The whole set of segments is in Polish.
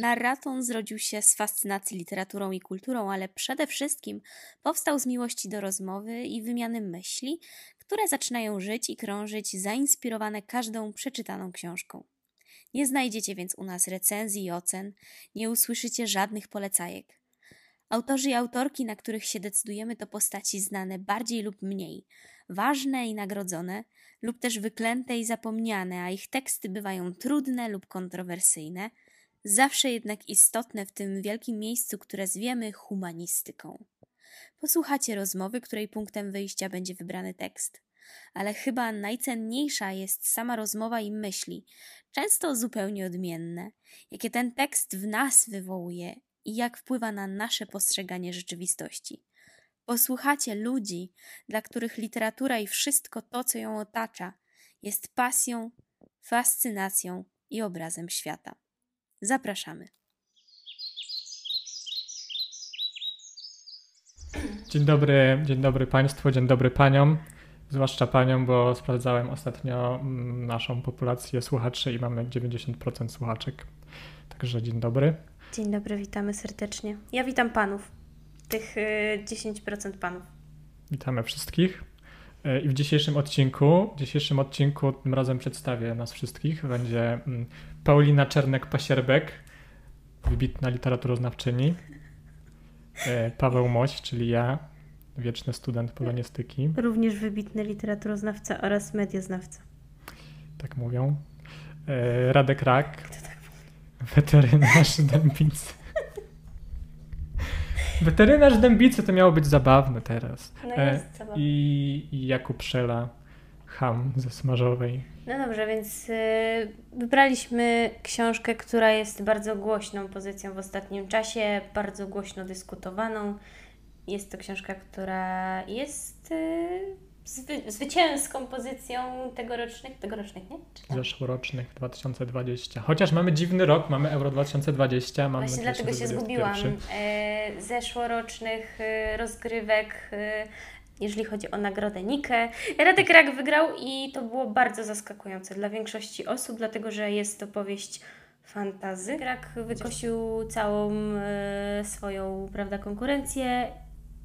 Narraton zrodził się z fascynacji literaturą i kulturą, ale przede wszystkim powstał z miłości do rozmowy i wymiany myśli, które zaczynają żyć i krążyć, zainspirowane każdą przeczytaną książką. Nie znajdziecie więc u nas recenzji i ocen, nie usłyszycie żadnych polecajek. Autorzy i autorki, na których się decydujemy, to postaci znane bardziej lub mniej, ważne i nagrodzone, lub też wyklęte i zapomniane, a ich teksty bywają trudne lub kontrowersyjne, zawsze jednak istotne w tym wielkim miejscu, które zwiemy humanistyką. Posłuchacie rozmowy, której punktem wyjścia będzie wybrany tekst. Ale chyba najcenniejsza jest sama rozmowa i myśli, często zupełnie odmienne, jakie ten tekst w nas wywołuje i jak wpływa na nasze postrzeganie rzeczywistości. Posłuchacie ludzi, dla których literatura i wszystko to, co ją otacza, jest pasją, fascynacją i obrazem świata. Zapraszamy. Dzień dobry, dzień dobry Państwu, dzień dobry Paniom, zwłaszcza Paniom, bo sprawdzałem ostatnio mm, naszą populację słuchaczy i mamy 90% słuchaczek. Także dzień dobry. Dzień dobry, witamy serdecznie. Ja witam Panów, tych 10% y, Panów. Witamy wszystkich. Y, I w dzisiejszym odcinku, w dzisiejszym odcinku tym razem przedstawię nas wszystkich. Będzie mm, Paulina Czernek-Pasierbek, wybitna literaturoznawczyni. E, Paweł Moś, czyli ja, wieczny student polonistyki. Również wybitny literaturoznawca oraz medioznawca. Tak mówią. E, Radek Rak, tak weterynarz Dębicy. Weterynarz Dębicy to miało być zabawne teraz. No jest e, zabawne. I, I Jakub Szela, ham ze Smażowej. No dobrze, więc y, wybraliśmy książkę, która jest bardzo głośną pozycją w ostatnim czasie, bardzo głośno dyskutowaną. Jest to książka, która jest y, zwy, zwycięską pozycją tegorocznych, tegorocznych, nie? Tak? Zeszłorocznych 2020. Chociaż mamy dziwny rok, mamy Euro 2020. Mamy Właśnie dlatego się zgubiłam. E, zeszłorocznych y, rozgrywek jeżeli chodzi o nagrodę Nike. Radek Rak wygrał i to było bardzo zaskakujące dla większości osób, dlatego że jest to powieść fantazy. Rak wykosił całą e, swoją prawda, konkurencję.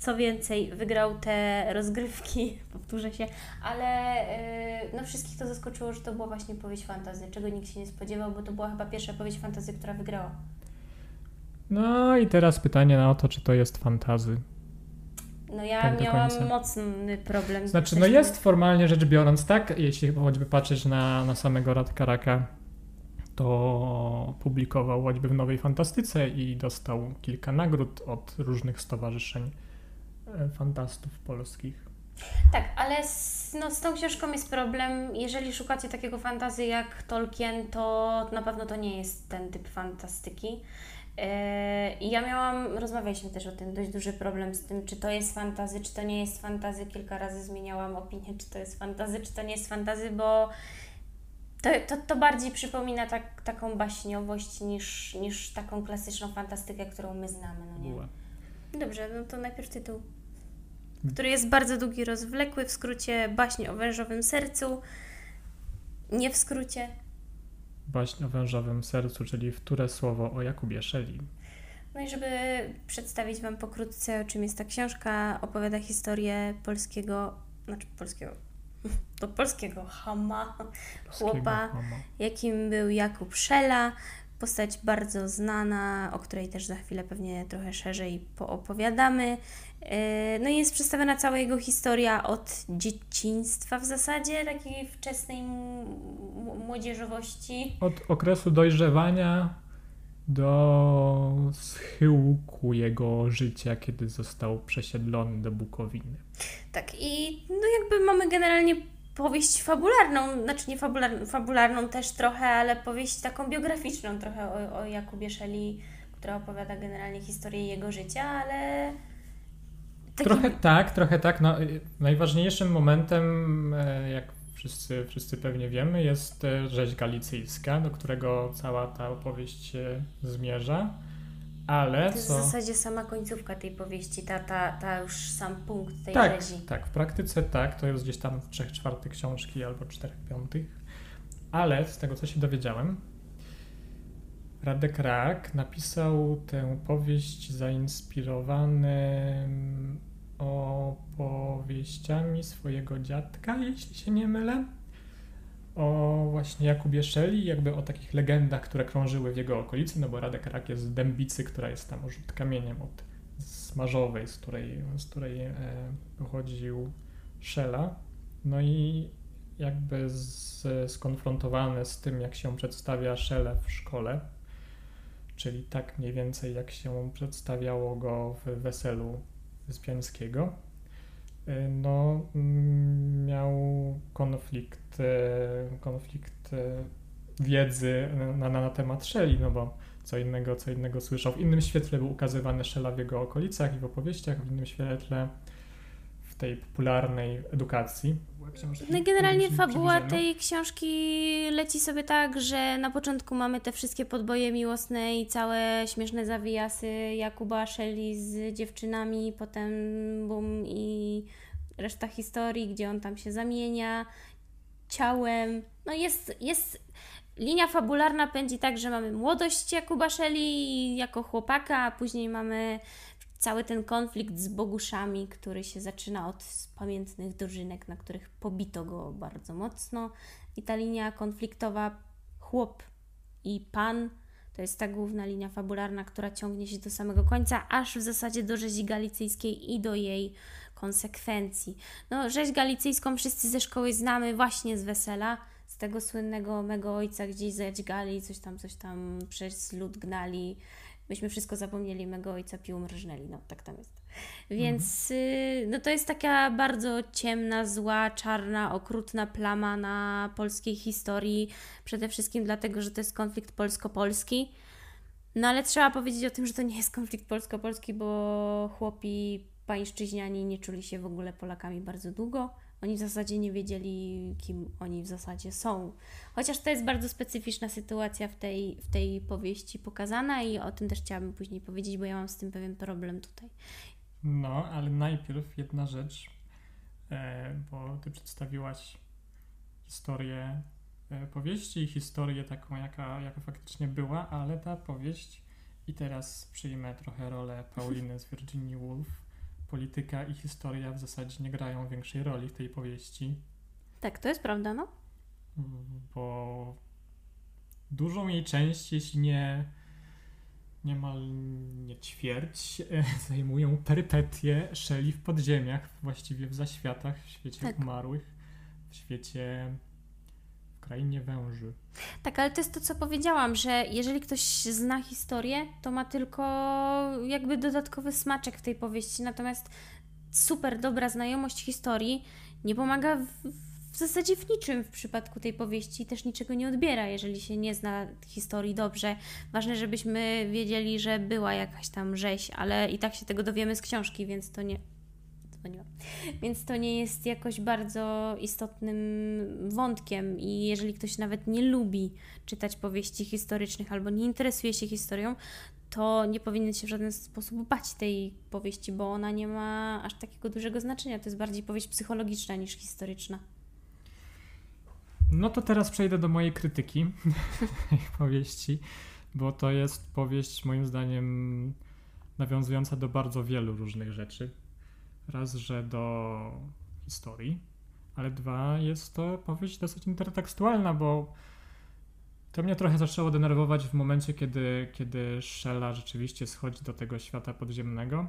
Co więcej, wygrał te rozgrywki, powtórzę się, ale e, no wszystkich to zaskoczyło, że to była właśnie powieść fantazy, czego nikt się nie spodziewał, bo to była chyba pierwsza powieść fantazy, która wygrała. No i teraz pytanie na to, czy to jest fantazy. No ja tak miałam mocny problem. Znaczy, no jest formalnie rzecz biorąc tak, jeśli choćby patrzeć na, na samego Radka Raka, to publikował choćby w Nowej Fantastyce i dostał kilka nagród od różnych stowarzyszeń fantastów polskich. Tak, ale z, no, z tą książką jest problem. Jeżeli szukacie takiego fantazy jak Tolkien, to na pewno to nie jest ten typ fantastyki. I ja miałam, rozmawialiśmy też o tym, dość duży problem z tym, czy to jest fantazy, czy to nie jest fantazy. Kilka razy zmieniałam opinię, czy to jest fantazy, czy to nie jest fantazy, bo to, to, to bardziej przypomina tak, taką baśniowość niż, niż taką klasyczną fantastykę, którą my znamy, no nie? Dobrze, no to najpierw tytuł, który jest bardzo długi, rozwlekły, w skrócie baśnie o wężowym sercu, nie w skrócie, Baśń o wężowym sercu, czyli wtóre słowo o Jakubie Szeli. No i żeby przedstawić Wam pokrótce, o czym jest ta książka, opowiada historię polskiego, znaczy polskiego, to polskiego chama, chłopa, hama. jakim był Jakub Szela, postać bardzo znana, o której też za chwilę pewnie trochę szerzej poopowiadamy. E, no i jest przedstawiona cała jego historia od dzieciństwa w zasadzie, takiej wczesnej młodzieżowości. Od okresu dojrzewania do schyłku jego życia, kiedy został przesiedlony do Bukowiny. Tak, i no jakby mamy generalnie powieść fabularną, znaczy nie fabularną, fabularną też trochę, ale powieść taką biograficzną trochę o, o Jakubie Szeli, która opowiada generalnie historię jego życia, ale... Taki... Trochę tak, trochę tak. No, najważniejszym momentem, e, jak wszyscy, wszyscy pewnie wiemy, jest e, rzeź galicyjska, do którego cała ta opowieść się zmierza. Ale to jest co... w zasadzie sama końcówka tej powieści, ta, ta, ta już sam punkt tej tak, rzezi. Tak, w praktyce tak, to jest gdzieś tam w trzech czwartych książki albo czterech piątych. Ale z tego, co się dowiedziałem, Radek Rak napisał tę powieść zainspirowany opowieściami swojego dziadka, jeśli się nie mylę. O właśnie Jakubie Szeli, jakby o takich legendach, które krążyły w jego okolicy, no bo Radek Rak jest z Dębicy, która jest tam rzut kamieniem od Smarzowej, z której, z której e, pochodził Szela. No i jakby z, skonfrontowany z tym, jak się przedstawia Szele w szkole, czyli tak mniej więcej jak się przedstawiało go w weselu Wyspiańskiego, y, no mm, miał konflikt, y, konflikt y, wiedzy na, na, na temat Shelley, no bo co innego, co innego słyszał. W innym świetle był ukazywany Shella w jego okolicach i w opowieściach, w innym świetle tej popularnej edukacji. No generalnie fabuła tej książki leci sobie tak, że na początku mamy te wszystkie podboje miłosne i całe śmieszne zawijasy Jakuba Shelley z dziewczynami, potem bum i reszta historii, gdzie on tam się zamienia ciałem. No jest, jest linia fabularna pędzi tak, że mamy młodość Jakuba Shelley jako chłopaka, a później mamy cały ten konflikt z Boguszami, który się zaczyna od pamiętnych drużynek, na których pobito go bardzo mocno. I ta linia konfliktowa chłop i pan to jest ta główna linia fabularna, która ciągnie się do samego końca, aż w zasadzie do rzezi galicyjskiej i do jej konsekwencji. No, rzeź galicyjską wszyscy ze szkoły znamy właśnie z wesela, z tego słynnego mego ojca gdzieś zadźgali, coś tam, coś tam przez lud gnali, myśmy wszystko zapomnieli, mego ojca pił mrżnęli, no tak tam jest. Więc mhm. no to jest taka bardzo ciemna, zła, czarna, okrutna plama na polskiej historii, przede wszystkim dlatego, że to jest konflikt polsko-polski. No ale trzeba powiedzieć o tym, że to nie jest konflikt polsko-polski, bo chłopi pańszczyźniani nie czuli się w ogóle Polakami bardzo długo. Oni w zasadzie nie wiedzieli, kim oni w zasadzie są. Chociaż to jest bardzo specyficzna sytuacja w tej, w tej powieści pokazana i o tym też chciałabym później powiedzieć, bo ja mam z tym pewien problem tutaj. No, ale najpierw jedna rzecz, e, bo Ty przedstawiłaś historię e, powieści i historię taką, jaka, jaka faktycznie była, ale ta powieść i teraz przyjmę trochę rolę Pauliny z Virginia Woolf polityka i historia w zasadzie nie grają większej roli w tej powieści. Tak, to jest prawda, no. Bo dużą jej część, jeśli nie niemal nie ćwierć, zajmują perypetie Szeli w podziemiach, właściwie w zaświatach, w świecie tak. umarłych, w świecie krainie węży. Tak, ale to jest to, co powiedziałam, że jeżeli ktoś zna historię, to ma tylko jakby dodatkowy smaczek w tej powieści, natomiast super dobra znajomość historii nie pomaga w, w zasadzie w niczym w przypadku tej powieści, też niczego nie odbiera, jeżeli się nie zna historii dobrze. Ważne, żebyśmy wiedzieli, że była jakaś tam rzeź, ale i tak się tego dowiemy z książki, więc to nie, Więc to nie jest jakoś bardzo istotnym wątkiem i jeżeli ktoś nawet nie lubi czytać powieści historycznych albo nie interesuje się historią, to nie powinien się w żaden sposób bać tej powieści, bo ona nie ma aż takiego dużego znaczenia. To jest bardziej powieść psychologiczna niż historyczna. No to teraz przejdę do mojej krytyki powieści, bo to jest powieść moim zdaniem nawiązująca do bardzo wielu różnych rzeczy. Raz, że do historii, ale dwa, jest to powieść dosyć intertekstualna, bo to mnie trochę zaczęło denerwować w momencie, kiedy, kiedy Shella rzeczywiście schodzi do tego świata podziemnego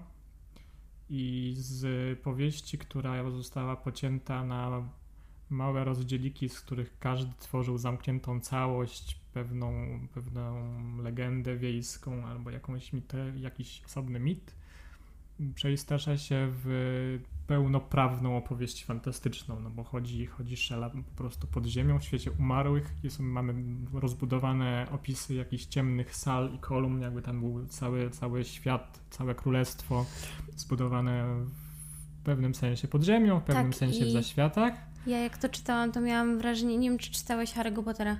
i z powieści, która została pocięta na małe rozdzieliki, z których każdy tworzył zamkniętą całość, pewną, pewną legendę wiejską albo jakąś mitę, jakiś osobny mit, przeistacza się w pełnoprawną opowieść fantastyczną, no bo chodzi, chodzi Szela po prostu pod ziemią w świecie umarłych, jest, mamy rozbudowane opisy jakichś ciemnych sal i kolumn, jakby tam był cały, cały świat, całe królestwo zbudowane w pewnym sensie pod ziemią, w pewnym tak, sensie w zaświatach. Ja jak to czytałam, to miałam wrażenie, nie wiem czy czytałeś Harry'ego Pottera.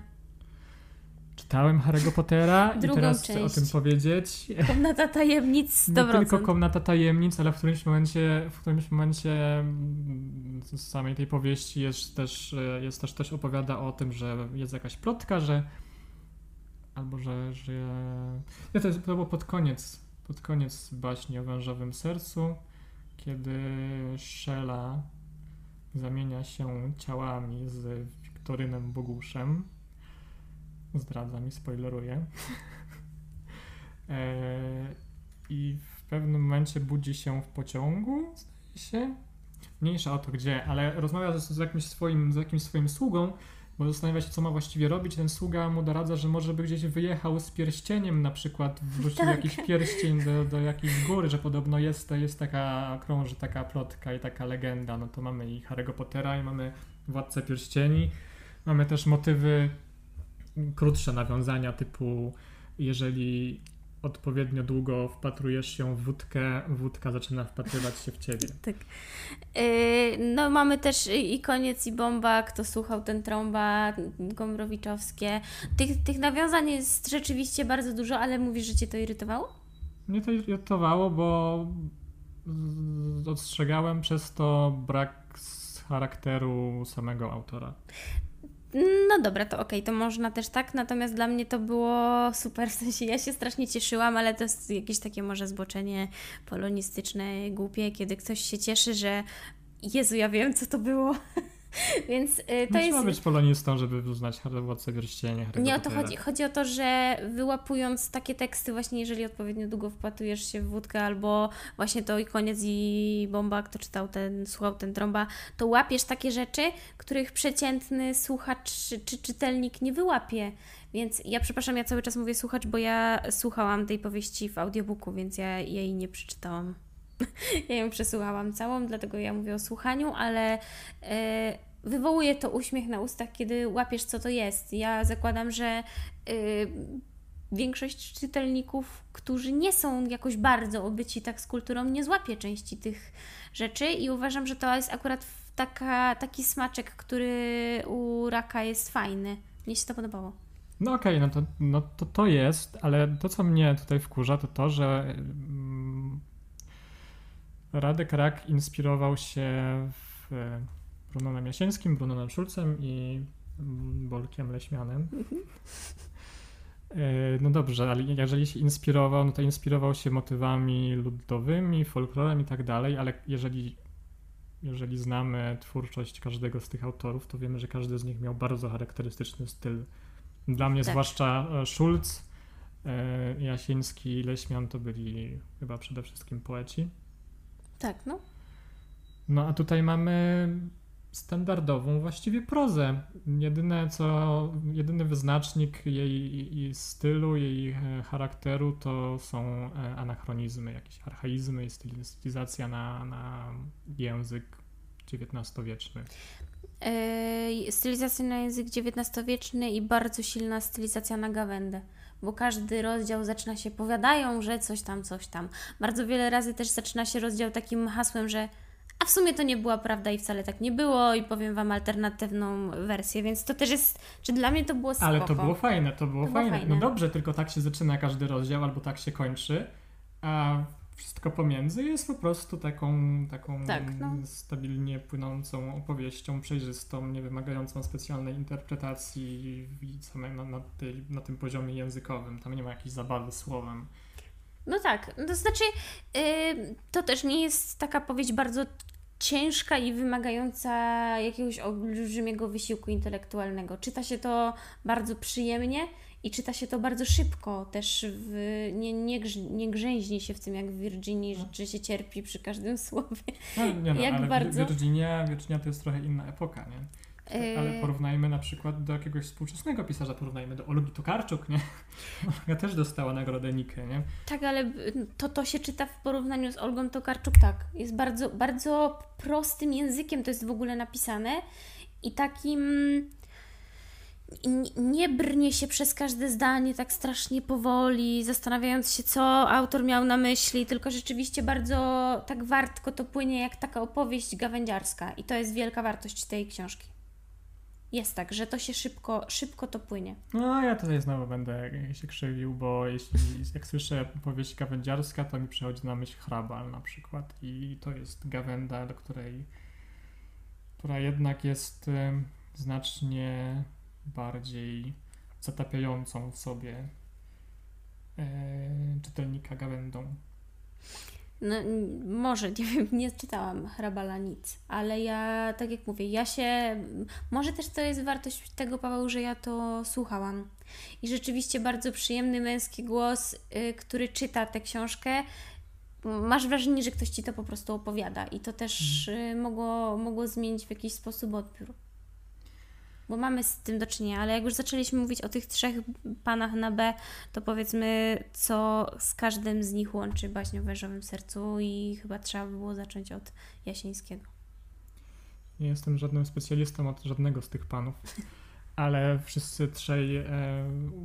Czytałem Harry'ego Pottera i teraz chcę o tym powiedzieć. Komnata tajemnic 100%. Nie tylko Komnata tajemnic, ale w którymś momencie, w którymś momencie mm, z samej tej powieści jest też, jest też coś opowiada o tym, że jest jakaś plotka, że albo że, że nie, to, jest, to było pod koniec, pod koniec baśni o wężowym sercu, kiedy Szela zamienia się ciałami z Wiktorynem Boguszem. Zdradzam i spoileruję. e, I w pewnym momencie budzi się w pociągu, zdaje się. Mniejsza o to gdzie, ale rozmawia z, z, jakimś, swoim, z jakimś swoim sługą, bo zastanawia się, co ma właściwie robić. Ten sługa mu doradza, że może by gdzieś wyjechał z pierścieniem, na przykład wrzucił Tak. jakiś pierścień do, do jakiejś góry, że podobno jest, jest taka, krąży taka plotka i taka legenda. No to mamy i Harry'ego Pottera, i mamy Władcę Pierścieni. Mamy też motywy, krótsze nawiązania typu jeżeli odpowiednio długo wpatrujesz się w wódkę, wódka zaczyna wpatrywać się w ciebie. Tak. Yy, no mamy też i koniec i bomba, kto słuchał ten trąba, Gomrowiczowskie. Tych, tych nawiązań jest rzeczywiście bardzo dużo, ale mówisz, że cię to irytowało? Mnie to irytowało, bo z- ostrzegałem przez to brak charakteru samego autora. No dobra, to okej, to można też tak, natomiast dla mnie to było super, w sensie ja się strasznie cieszyłam, ale to jest jakieś takie może zboczenie polonistyczne, głupie, kiedy ktoś się cieszy, że Jezu, ja wiem, co to było. Więc y, to jest... Trzeba być polonistą, żeby uznać Harry Władcę Pierścienia. Harry'ego Nie o to chodzi. Chodzi o to, że wyłapując takie teksty, właśnie jeżeli odpowiednio długo wpatujesz się w wódkę, albo właśnie to i koniec i bomba, kto czytał ten, słuchał ten trąba, to łapiesz takie rzeczy, których przeciętny słuchacz czy, czy czytelnik nie wyłapie. Więc ja przepraszam, ja cały czas mówię słuchacz, bo ja słuchałam tej powieści w audiobooku, więc ja jej nie przeczytałam. ja ją przesłuchałam całą, dlatego ja mówię o słuchaniu, ale e, wywołuje to uśmiech na ustach, kiedy łapiesz, co to jest. Ja zakładam, że e, większość czytelników, którzy nie są jakoś bardzo obyci tak z kulturą, nie złapie części tych rzeczy i uważam, że to jest akurat taka, taki smaczek, który u raka jest fajny. Mnie się to podobało. No okej, no, to, no to to jest, ale to, co mnie tutaj wkurza, to to, że mm, Radek Rak inspirował się w e, Brunonem Jasińskim, Brunonem Szulcem i Bolkiem Leśmianem. E, No dobrze, ale jeżeli się inspirował, no to inspirował się motywami ludowymi, folklorem i tak dalej, ale jeżeli, jeżeli znamy twórczość każdego z tych autorów, to wiemy, że każdy z nich miał bardzo charakterystyczny styl. Dla mnie Tak. zwłaszcza e, Schulz, Jasiński i Leśmian to byli chyba przede wszystkim poeci. Tak, no. No a tutaj mamy standardową właściwie prozę. Jedyne co, jedyny wyznacznik jej, jej stylu, jej e, charakteru to są e, anachronizmy, jakieś archaizmy i styl- stylizacja na, na język XIX-wieczny. Yy, stylizacja na język XIX-wieczny i bardzo silna stylizacja na gawędę, bo każdy rozdział zaczyna się powiadają, że coś tam, coś tam. Bardzo wiele razy też zaczyna się rozdział takim hasłem, że a w sumie to nie była prawda i wcale tak nie było i powiem Wam alternatywną wersję, więc to też jest, czy dla mnie to było spoko. Ale to było fajne, to było, To było fajne. fajne. No dobrze, tylko tak się zaczyna każdy rozdział, albo tak się kończy, a wszystko pomiędzy jest po prostu taką, taką Tak, no. stabilnie płynącą opowieścią, przejrzystą, nie wymagającą specjalnej interpretacji i same na, na, tej, na tym poziomie językowym. Tam nie ma jakiejś zabawy słowem. No tak, to znaczy yy, to też nie jest taka powieść bardzo ciężka i wymagająca jakiegoś olbrzymiego wysiłku intelektualnego. Czyta się to bardzo przyjemnie i czyta się to bardzo szybko. Też w, nie, nie, grz, nie grzęźni się w tym jak w Virginii, że, że się cierpi przy każdym słowie. No, nie no, Jak ale bardzo? Virginia, Virginia to jest trochę inna epoka, nie? Yy, Ale porównajmy na przykład do jakiegoś współczesnego pisarza, porównajmy do Olgi Tokarczuk, nie? Olga też dostała nagrodę Nikę, nie? Tak, ale to, to się czyta w porównaniu z Olgą Tokarczuk tak. Jest bardzo, bardzo prostym językiem to jest w ogóle napisane i takim n- nie brnie się przez każde zdanie tak strasznie powoli, zastanawiając się, co autor miał na myśli, tylko rzeczywiście bardzo tak wartko to płynie jak taka opowieść gawędziarska i to jest wielka wartość tej książki. Jest tak, że to się szybko, szybko to płynie. No, ja tutaj znowu będę się krzywił, bo jeśli jak słyszę powieść gawędziarska, to mi przychodzi na myśl hrabal na przykład i to jest gawenda, do której która jednak jest znacznie bardziej zatapiającą w sobie e, czytelnika gawędą. No, może, nie wiem, nie czytałam Hrabala nic, ale ja, tak jak mówię, ja się, może też to jest wartość tego, Paweł, że ja to słuchałam. I rzeczywiście bardzo przyjemny męski głos, y, który czyta tę książkę, masz wrażenie, że ktoś ci to po prostu opowiada i to też mhm. y, mogło, mogło zmienić w jakiś sposób odbiór bo mamy z tym do czynienia, ale jak już zaczęliśmy mówić o tych trzech panach na B, to powiedzmy, co z każdym z nich łączy baśń o wężowym sercu i chyba trzeba by było zacząć od Jasińskiego. Nie jestem żadnym specjalistą od żadnego z tych panów, ale wszyscy trzej, e,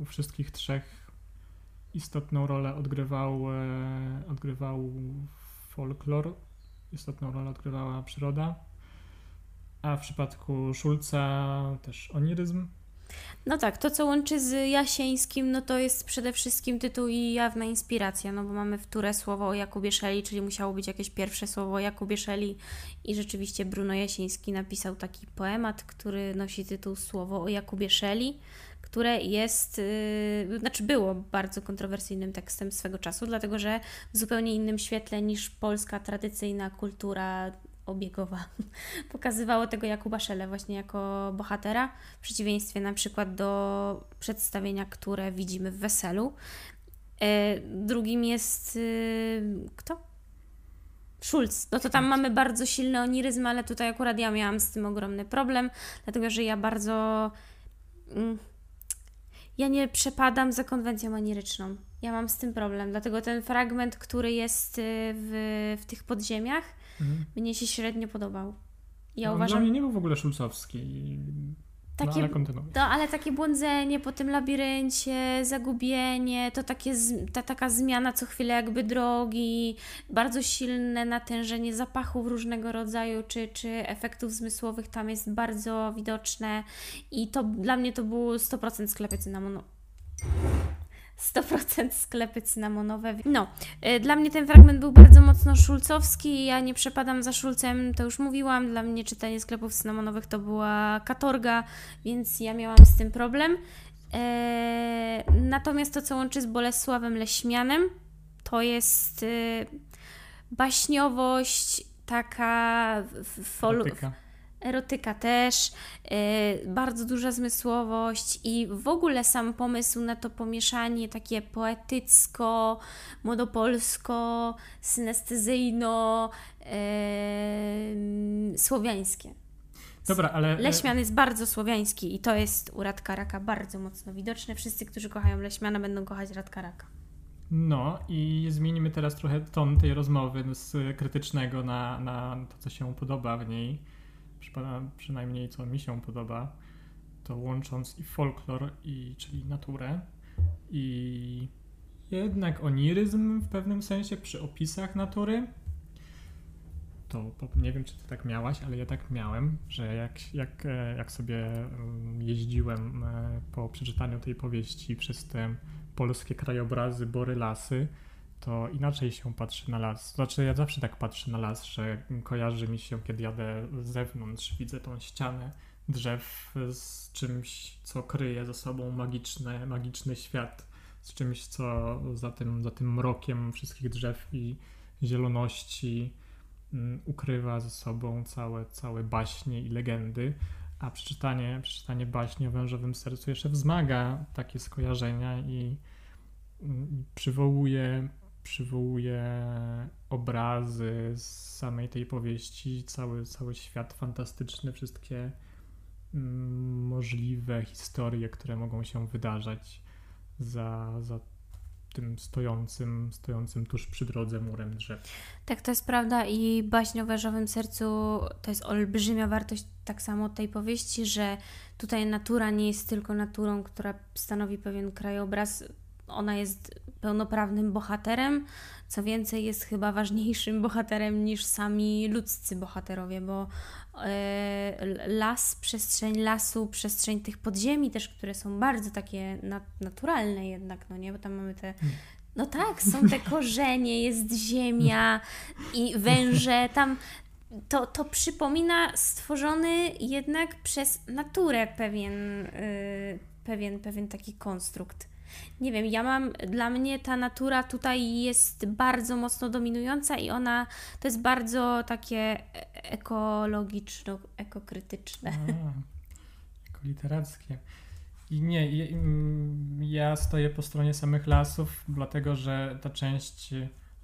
u wszystkich trzech istotną rolę odgrywał, e, odgrywał folklor, istotną rolę odgrywała przyroda a w przypadku Szulca też oniryzm. No tak, to co łączy z Jasieńskim, no to jest przede wszystkim tytuł i jawna inspiracja, no bo mamy wtóre słowo o Jakubie Szeli, czyli musiało być jakieś pierwsze słowo o Jakubie Szeli i rzeczywiście Bruno Jasiński napisał taki poemat, który nosi tytuł Słowo o Jakubie Szeli, które jest, yy, znaczy było bardzo kontrowersyjnym tekstem swego czasu, dlatego że w zupełnie innym świetle niż polska tradycyjna kultura obiegowa pokazywało tego Jakuba Szele właśnie jako bohatera, w przeciwieństwie na przykład do przedstawienia, które widzimy w Weselu. E, drugim jest y, kto? Schulz. No to tam mamy bardzo silny oniryzm, ale tutaj akurat ja miałam z tym ogromny problem, dlatego że ja bardzo. Mm, ja nie przepadam za konwencją oniryczną. Ja mam z tym problem, dlatego ten fragment, który jest y, w, w tych podziemiach, mhm. mnie się średnio podobał. Ja no, uważam... Dla mnie nie był w ogóle szulcowski. Takie, no, ale to, ale takie błądzenie po tym labiryncie, zagubienie, to takie, ta taka zmiana co chwilę jakby drogi, bardzo silne natężenie zapachów różnego rodzaju, czy, czy efektów zmysłowych tam jest bardzo widoczne i to dla mnie to był 100% sklepy cynamonu. 100% sklepy cynamonowe. No, y, dla mnie ten fragment był bardzo mocno szulcowski. Ja nie przepadam za szulcem, to już mówiłam. Dla mnie czytanie sklepów cynamonowych to była katorga, więc ja miałam z tym problem. Eee, natomiast to, co łączy z Bolesławem Leśmianem, to jest y, baśniowość, taka fol erotyka też, yy, bardzo duża zmysłowość i w ogóle sam pomysł na to pomieszanie takie poetycko, młodopolsko, synestezyjno, yy, słowiańskie. Dobra, ale... E, Leśmian jest bardzo słowiański i to jest u Radka Raka bardzo mocno widoczne. Wszyscy, którzy kochają Leśmiana będą kochać Radka Raka. No i zmienimy teraz trochę ton tej rozmowy z krytycznego na, na to, co się podoba w niej przynajmniej co mi się podoba, to łącząc i folklor, i, czyli naturę, i jednak oniryzm w pewnym sensie przy opisach natury. To nie wiem, czy ty tak miałaś, ale ja tak miałem, że jak, jak, e, jak sobie mm, jeździłem e, po przeczytaniu tej powieści przez te polskie krajobrazy, bory, lasy, to inaczej się patrzy na las. Znaczy, ja zawsze tak patrzę na las, że kojarzy mi się, kiedy jadę z zewnątrz, widzę tą ścianę drzew z czymś, co kryje ze sobą magiczny, magiczny świat, z czymś, co za tym, za tym mrokiem wszystkich drzew i zieloności um, ukrywa ze sobą całe, całe baśnie i legendy. A przeczytanie, przeczytanie baśni o wężowym sercu jeszcze wzmaga takie skojarzenia i, i przywołuje przywołuje obrazy z samej tej powieści, cały, cały świat fantastyczny, wszystkie mm, możliwe historie, które mogą się wydarzać za, za tym stojącym, stojącym tuż przy drodze murem drzew. Tak, to jest prawda i baśń o wężowym sercu to jest olbrzymia wartość tak samo tej powieści, że tutaj natura nie jest tylko naturą, która stanowi pewien krajobraz, ona jest pełnoprawnym bohaterem, co więcej, jest chyba ważniejszym bohaterem niż sami ludzcy bohaterowie, bo e, las, przestrzeń lasu, przestrzeń tych podziemi też, które są bardzo takie naturalne jednak, no nie, bo tam mamy te no tak, są te korzenie, jest ziemia i węże. Tam to, to przypomina stworzony jednak przez naturę pewien, yy, pewien, pewien taki konstrukt. Nie wiem, ja mam, dla mnie ta natura tutaj jest bardzo mocno dominująca i ona to jest bardzo takie ekologiczno, ekokrytyczne. A, jako literackie. I nie, ja stoję po stronie samych lasów, dlatego że ta część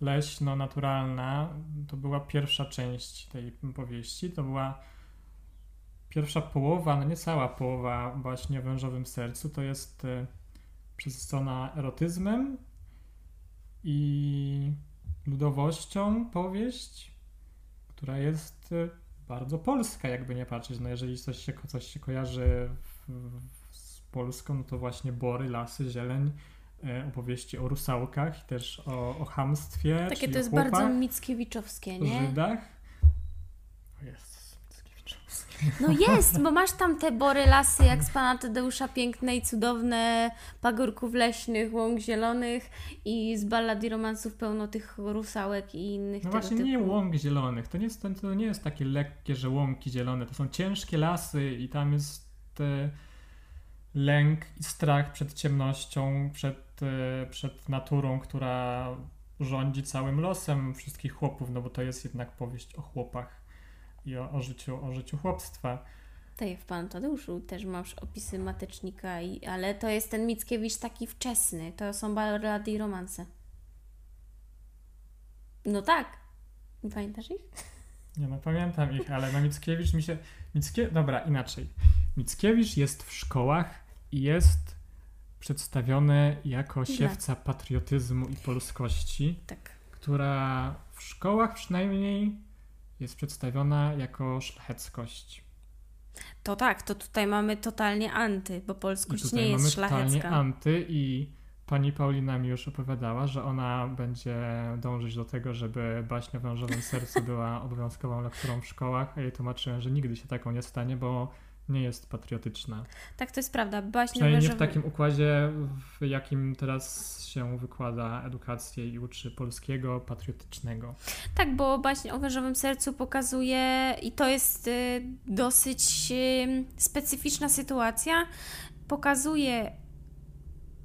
leśno-naturalna to była pierwsza część tej powieści. To była pierwsza połowa, no nie cała połowa właśnie o wężowym sercu. To jest e, przesycona erotyzmem i ludowością powieść, która jest e, bardzo polska, jakby nie patrzeć. No jeżeli coś się, coś się kojarzy w, w, z Polską, no to właśnie bory, lasy, zieleń, e, opowieści o rusałkach i też o, o chamstwie, Takie to jest chłopach, bardzo Mickiewiczowskie, o nie? Żydach. O Jezus, Mickiewicz. No jest, bo masz tam te bory lasy jak z pana Tadeusza piękne i cudowne, pagórków leśnych, łąk zielonych i z ballad i romansów pełno tych rusałek i innych No właśnie typu. nie łąk zielonych, to nie, jest, to, nie jest takie lekkie, że łąki zielone, to są ciężkie lasy i tam jest lęk i strach przed ciemnością, przed, e, przed naturą, która rządzi całym losem wszystkich chłopów, no bo to jest jednak powieść o chłopach i o, o, życiu, o życiu chłopstwa. Tak, w Panu Tadeuszu też masz opisy matecznika, i, ale to jest ten Mickiewicz taki wczesny. To są ballady i romanse. No tak. Nie pamiętasz ich? Nie no, pamiętam ich, ale na Mickiewicz mi się... Mickie... Dobra, inaczej. Mickiewicz jest w szkołach i jest przedstawiony jako siewca patriotyzmu i polskości, Tak. która w szkołach przynajmniej jest przedstawiona jako szlacheckość. To tak, to tutaj mamy totalnie anty, bo polskość tutaj nie mamy jest totalnie szlachecka. anty i pani Paulina mi już opowiadała, że ona będzie dążyć do tego, żeby baśń o wężowym sercu była obowiązkową lekturą w szkołach, a jej tłumaczyłem, że nigdy się taką nie stanie, bo nie jest patriotyczna. Tak, to jest prawda. Baśń Przynajmniej nie w takim układzie, w jakim teraz się wykłada edukację i uczy polskiego, patriotycznego. Tak, bo baśń o wężowym sercu pokazuje, i to jest y, dosyć y, specyficzna sytuacja, pokazuje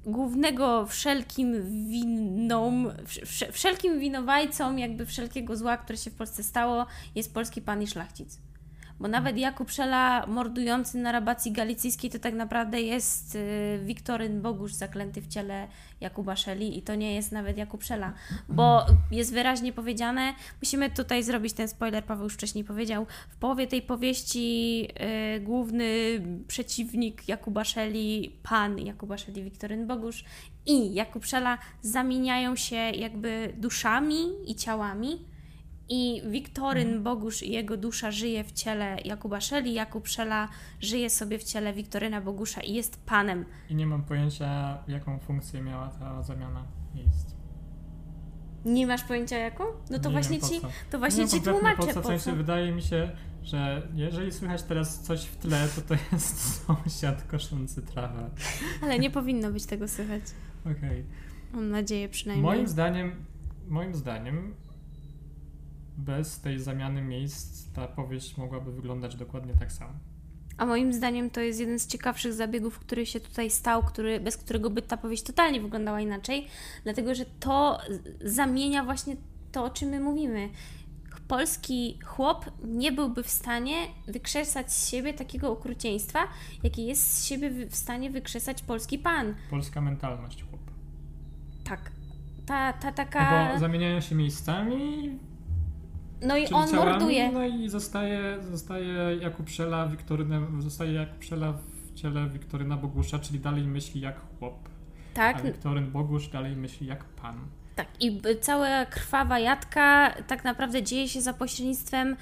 głównego wszelkim winom, wsz- wsz- wszelkim winowajcą jakby wszelkiego zła, które się w Polsce stało, jest polski pan i szlachcic. Bo nawet Jakub Szela mordujący na rabacji galicyjskiej to tak naprawdę jest y, Wiktoryn Bogusz zaklęty w ciele Jakuba Szeli i to nie jest nawet Jakub Szela, bo jest wyraźnie powiedziane, musimy tutaj zrobić ten spoiler, Paweł już wcześniej powiedział, w połowie tej powieści y, główny przeciwnik Jakuba Szeli, pan Jakuba Szeli, Wiktoryn Bogusz i Jakub Szela zamieniają się jakby duszami i ciałami i Wiktoryn Bogusz i jego dusza żyje w ciele Jakuba Szeli, Jakub Szela żyje sobie w ciele Wiktoryna Bogusza i jest panem. I nie mam pojęcia, jaką funkcję miała ta zamiana miejsc. Nie masz pojęcia jaką? No to Nie właśnie wiem, ci, to właśnie nie ci kompletnie tłumaczę po co. W sensie wydaje mi się, że jeżeli słychać teraz coś w tle, to to jest sąsiad koszący trawę. Ale nie powinno być tego słychać. Okej. Mam nadzieję przynajmniej. Moim zdaniem, moim zdaniem, bez tej zamiany miejsc ta powieść mogłaby wyglądać dokładnie tak samo. A moim zdaniem to jest jeden z ciekawszych zabiegów, który się tutaj stał, który, bez którego by ta powieść totalnie wyglądała inaczej, dlatego że to zamienia właśnie to, o czym my mówimy. Polski chłop nie byłby w stanie wykrzesać z siebie takiego okrucieństwa, jakie jest z siebie w stanie wykrzesać polski pan. Polska mentalność chłopa. Tak. Ta, ta No taka. bo zamieniają się miejscami, No i czyli on ciałami, morduje. no i zostaje, zostaje Jakub Szela, Wiktorynem, zostaje Jakub Szela w ciele Wiktoryna Bogusza, czyli dalej myśli jak chłop. A Tak, Wiktoryn Bogusz dalej myśli jak pan. Tak, i cała krwawa jadka tak naprawdę dzieje się za pośrednictwem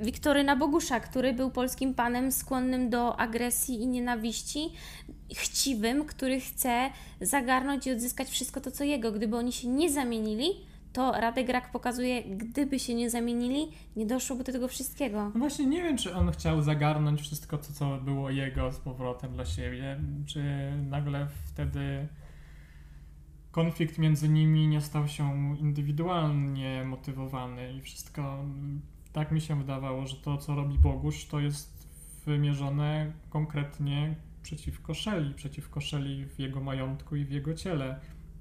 Wiktoryna Bogusza, który był polskim panem skłonnym do agresji i nienawiści, chciwym, który chce zagarnąć i odzyskać wszystko to, co jego. Gdyby oni się nie zamienili, to Radek Rak pokazuje, gdyby się nie zamienili, nie doszłoby do tego wszystkiego. No właśnie nie wiem, czy on chciał zagarnąć wszystko, co, co było jego z powrotem dla siebie, czy nagle wtedy konflikt między nimi nie stał się indywidualnie motywowany i wszystko tak mi się wydawało, że to, co robi Bogusz, to jest wymierzone konkretnie przeciwko Szeli, przeciwko Szeli w jego majątku i w jego ciele.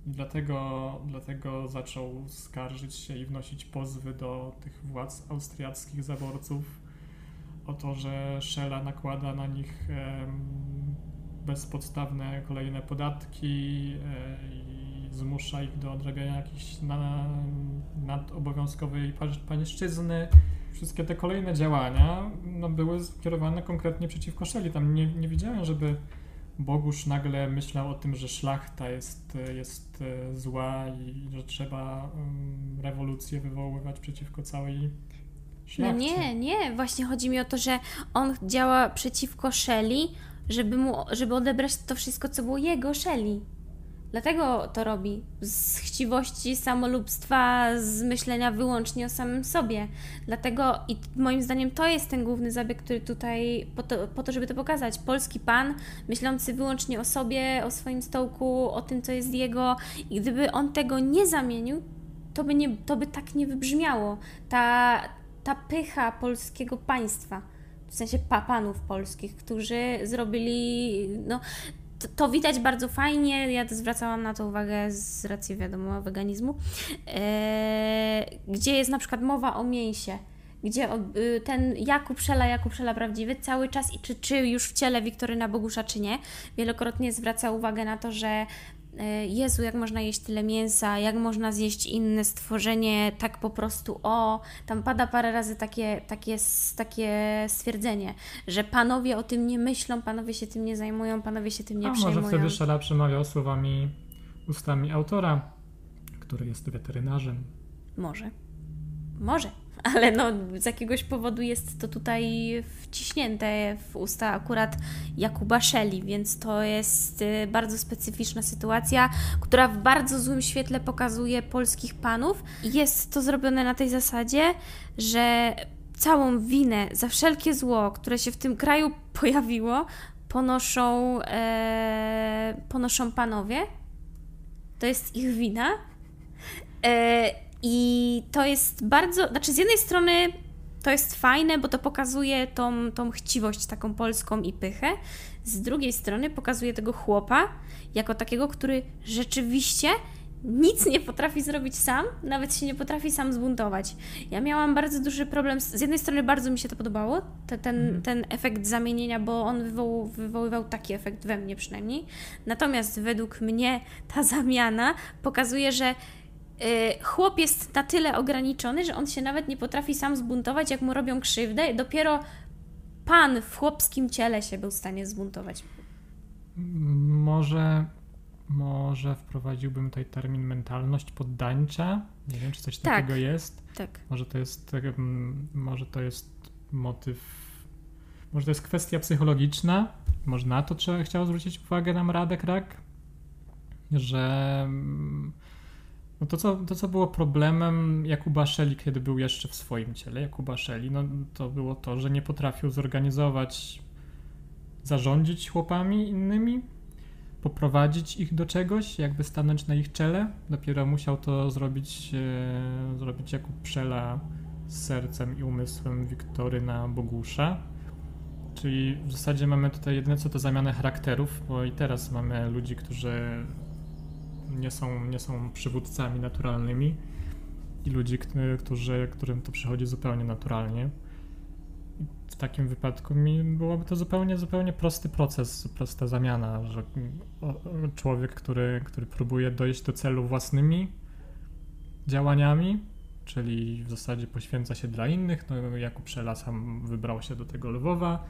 I dlatego, dlatego zaczął skarżyć się i wnosić pozwy do tych władz austriackich zaborców o to, że Szela nakłada na nich bezpodstawne kolejne podatki e, i zmusza ich do odrabiania jakiejś na, nadobowiązkowej pańszczyzny. Wszystkie te kolejne działania no, były skierowane konkretnie przeciwko Szeli. Tam nie, nie widziałem, żeby Bogusz nagle myślał o tym, że szlachta jest, jest e, zła i że trzeba rewolucję wywoływać przeciwko całej szlachcie. No nie, nie. Właśnie chodzi mi o to, że on działa przeciwko Szeli, żeby, mu, żeby odebrać to wszystko, co było jego Szeli. Dlatego to robi. Z chciwości, samolubstwa, z myślenia wyłącznie o samym sobie. Dlatego i moim zdaniem to jest ten główny zabieg, który tutaj, po to, po to, żeby to pokazać. Polski pan, myślący wyłącznie o sobie, o swoim stołku, o tym, co jest jego. I gdyby on tego nie zamienił, to by, nie, to by tak nie wybrzmiało. Ta, ta pycha polskiego państwa w sensie papanów polskich, którzy zrobili, no to, to, widać bardzo fajnie, ja zwracałam na to uwagę z racji, wiadomo, weganizmu, e, gdzie jest na przykład mowa o mięsie, gdzie y, ten Jakub Szela, Jakub Szela prawdziwy cały czas, i czy, czy już w ciele Wiktoryna Bogusza, czy nie, wielokrotnie zwraca uwagę na to, że Jezu, jak można jeść tyle mięsa, jak można zjeść inne stworzenie tak po prostu, o, tam pada parę razy takie, takie, takie stwierdzenie, że panowie o tym nie myślą, panowie się tym nie zajmują, panowie się tym nie A przejmują. może wtedy Szala przemawiał słowami, ustami autora, który jest weterynarzem. Może. Może ale no, z jakiegoś powodu jest to tutaj wciśnięte w usta akurat Jakuba Szeli, więc to jest y, bardzo specyficzna sytuacja, która w bardzo złym świetle pokazuje polskich panów. Jest to zrobione na tej zasadzie, że całą winę za wszelkie zło, które się w tym kraju pojawiło, ponoszą, e, ponoszą panowie. To jest ich wina. E, i to jest bardzo, znaczy z jednej strony to jest fajne, bo to pokazuje tą, tą chciwość taką polską i pychę. Z drugiej strony pokazuje tego chłopa jako takiego, który rzeczywiście nic nie potrafi zrobić sam, nawet się nie potrafi sam zbuntować. Ja miałam bardzo duży problem. Z, z jednej strony bardzo mi się to podobało, te, ten, mm. ten efekt zamienienia, bo on wywoł, wywoływał taki efekt we mnie przynajmniej. Natomiast według mnie ta zamiana pokazuje, że chłop jest na tyle ograniczony, że on się nawet nie potrafi sam zbuntować, jak mu robią krzywdę. Dopiero pan w chłopskim ciele się był w stanie zbuntować. Może, może wprowadziłbym tutaj termin mentalność poddańcza. Nie wiem, czy coś tak, takiego jest. Tak. Może to jest, może to jest motyw, może to jest kwestia psychologiczna. Może na to trzeba chciał zwrócić uwagę nam Radek Rak, że no to, co, to, co było problemem Jakuba Szeli, kiedy był jeszcze w swoim ciele, Jakuba Szeli, no to było to, że nie potrafił zorganizować, zarządzić chłopami innymi, poprowadzić ich do czegoś, jakby stanąć na ich czele. Dopiero musiał to zrobić, e, zrobić Jakub Szela z sercem i umysłem Wiktoryna Bogusza. Czyli w zasadzie mamy tutaj jedyne co to zamianę charakterów, bo i teraz mamy ludzi, którzy nie są, nie są przywódcami naturalnymi i ludzi, którzy, którym to przychodzi zupełnie naturalnie. W takim wypadku mi byłoby to zupełnie, zupełnie prosty proces, prosta zamiana, że człowiek, który, który próbuje dojść do celu własnymi działaniami, czyli w zasadzie poświęca się dla innych. No, Jakub Szela sam wybrał się do tego Lwowa,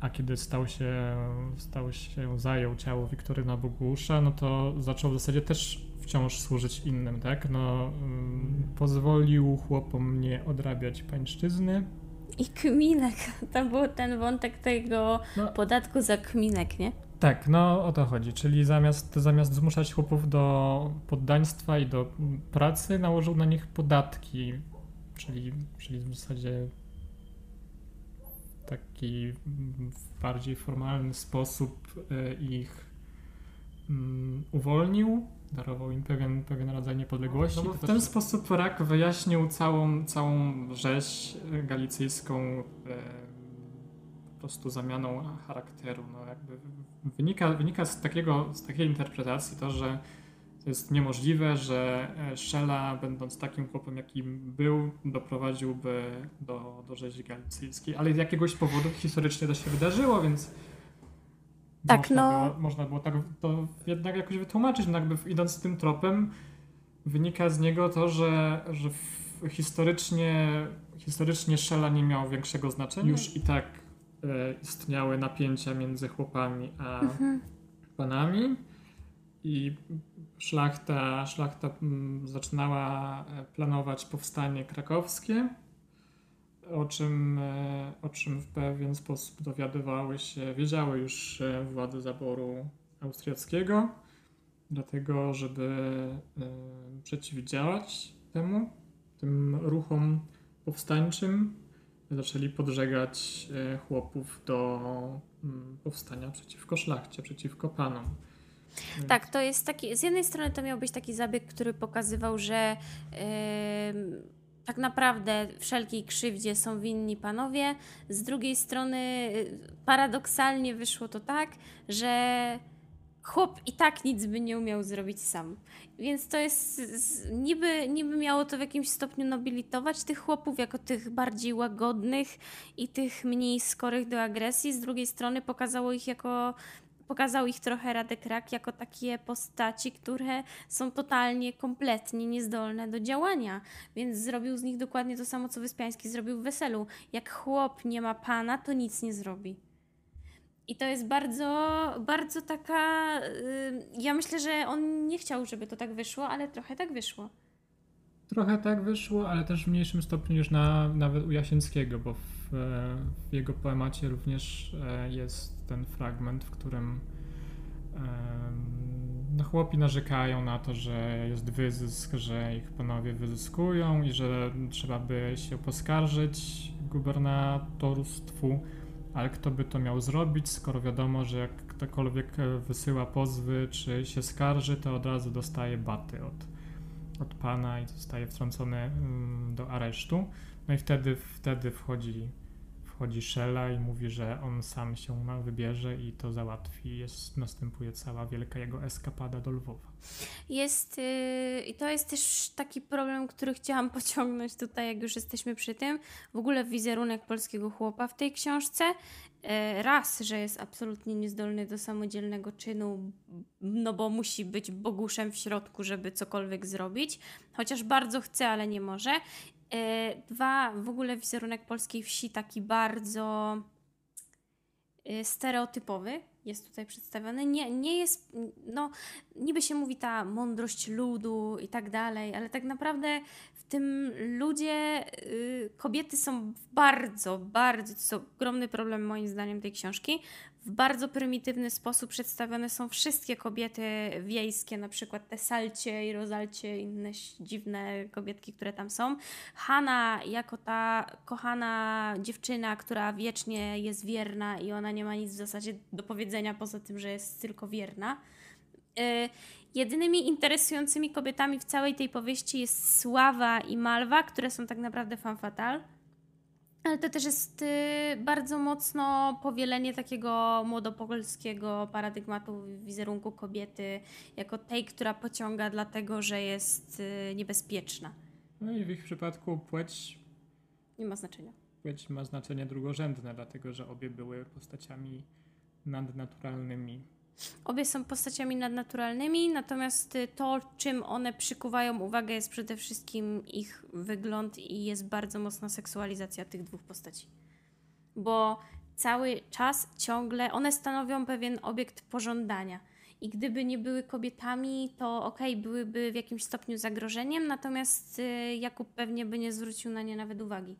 a kiedy stał się, stał się, zajął ciało Wiktoryna Bogusza, no to zaczął w zasadzie też wciąż służyć innym, tak? No, mm, pozwolił chłopom nie odrabiać pańszczyzny. I kminek, to był ten wątek tego no, podatku za kminek, nie? Tak, no o to chodzi, czyli zamiast, zamiast zmuszać chłopów do poddaństwa i do pracy, nałożył na nich podatki, czyli, czyli w zasadzie taki bardziej formalny sposób e, ich mm, uwolnił, darował im pewien, pewien rodzaj niepodległości. No w ten sposób Rak wyjaśnił całą, całą rzeź galicyjską, po prostu zamianą charakteru. No jakby wynika, wynika z, takiego, z takiej interpretacji to, że to jest niemożliwe, że e, Szela, będąc takim chłopem, jakim był, doprowadziłby do, do rzezi galicyjskiej, ale z jakiegoś powodu historycznie to się wydarzyło, więc tak, można, no. było, można było tak to jednak jakoś wytłumaczyć. No jakby idąc tym tropem, wynika z niego to, że, że historycznie, historycznie Szela nie miał większego znaczenia. Już i tak e, istniały napięcia między chłopami a mhm. panami i szlachta, szlachta mm, zaczynała e, planować powstanie krakowskie, o czym, e, o czym w pewien sposób dowiadywały się, wiedziały już e, władze zaboru austriackiego, dlatego żeby przeciwdziałać temu, tym ruchom powstańczym, zaczęli podżegać chłopów do mm, powstania przeciwko szlachcie, przeciwko panom. Tak, to jest taki, z jednej strony to miał być taki zabieg, który pokazywał, że yy, tak naprawdę wszelkiej krzywdzie są winni panowie. Z drugiej strony paradoksalnie wyszło to tak, że chłop i tak nic by nie umiał zrobić sam. Więc to jest, niby, niby miało to w jakimś stopniu nobilitować tych chłopów jako tych bardziej łagodnych i tych mniej skorych do agresji. Z drugiej strony pokazało ich jako pokazał ich trochę Radek Rak jako takie postaci, które są totalnie, kompletnie niezdolne do działania. Więc zrobił z nich dokładnie to samo, co Wyspiański zrobił w Weselu. Jak chłop nie ma pana, to nic nie zrobi. I to jest bardzo, bardzo taka. Yy, ja myślę, że on nie chciał, żeby to tak wyszło, ale trochę tak wyszło. Trochę tak wyszło, ale też w mniejszym stopniu niż na, nawet u Jasińskiego, bo w w jego poemacie również e, ten fragment, w którym no, chłopi narzekają na to, że jest wyzysk, że ich panowie wyzyskują i że trzeba by się poskarżyć gubernatorstwu, ale kto by to miał zrobić, skoro wiadomo, że jak ktokolwiek wysyła pozwy czy się skarży, to od razu dostaje baty od, od pana i zostaje wtrącony mm, do aresztu. No i wtedy, wtedy wchodzi, wchodzi Shella i mówi, że on sam się wybierze i to załatwi. Jest, następuje cała wielka jego eskapada do Lwowa. Jest yy, i to jest też taki problem, który chciałam pociągnąć tutaj, jak już jesteśmy przy tym. W ogóle wizerunek polskiego chłopa w tej książce. Yy, raz, że jest absolutnie niezdolny do samodzielnego czynu, no bo musi być boguszem w środku, żeby cokolwiek zrobić, chociaż bardzo chce, ale nie może. E, dwa, w ogóle wizerunek polskiej wsi taki bardzo e, stereotypowy jest tutaj przedstawiony. Nie, nie jest, no, niby się mówi ta mądrość ludu i tak dalej, ale tak naprawdę w tym ludzie y, kobiety są bardzo, bardzo, to jest ogromny problem moim zdaniem tej książki, w bardzo prymitywny sposób przedstawione są wszystkie kobiety wiejskie, na przykład te Salcie i Rozalcie, inne dziwne kobietki, które tam są. Hanna jako ta kochana dziewczyna, która wiecznie jest wierna i ona nie ma nic w zasadzie do powiedzenia poza tym, że jest tylko wierna. Yy, jedynymi interesującymi kobietami w całej tej powieści jest Sława i Malwa, które są tak naprawdę fan fatal ale to też jest y, bardzo mocno powielenie takiego młodopolskiego paradygmatu wizerunku kobiety jako tej, która pociąga dlatego, że jest y, niebezpieczna. No i w ich przypadku płeć nie ma znaczenia. Płeć ma znaczenie drugorzędne, dlatego że obie były postaciami nadnaturalnymi Obie są postaciami nadnaturalnymi, natomiast to, czym one przykuwają uwagę, jest przede wszystkim ich wygląd i jest bardzo mocna seksualizacja tych dwóch postaci. Bo cały czas ciągle one stanowią pewien obiekt pożądania. I gdyby nie były kobietami, to okej, okay, byłyby w jakimś stopniu zagrożeniem, natomiast y, Jakub pewnie by nie zwrócił na nie nawet uwagi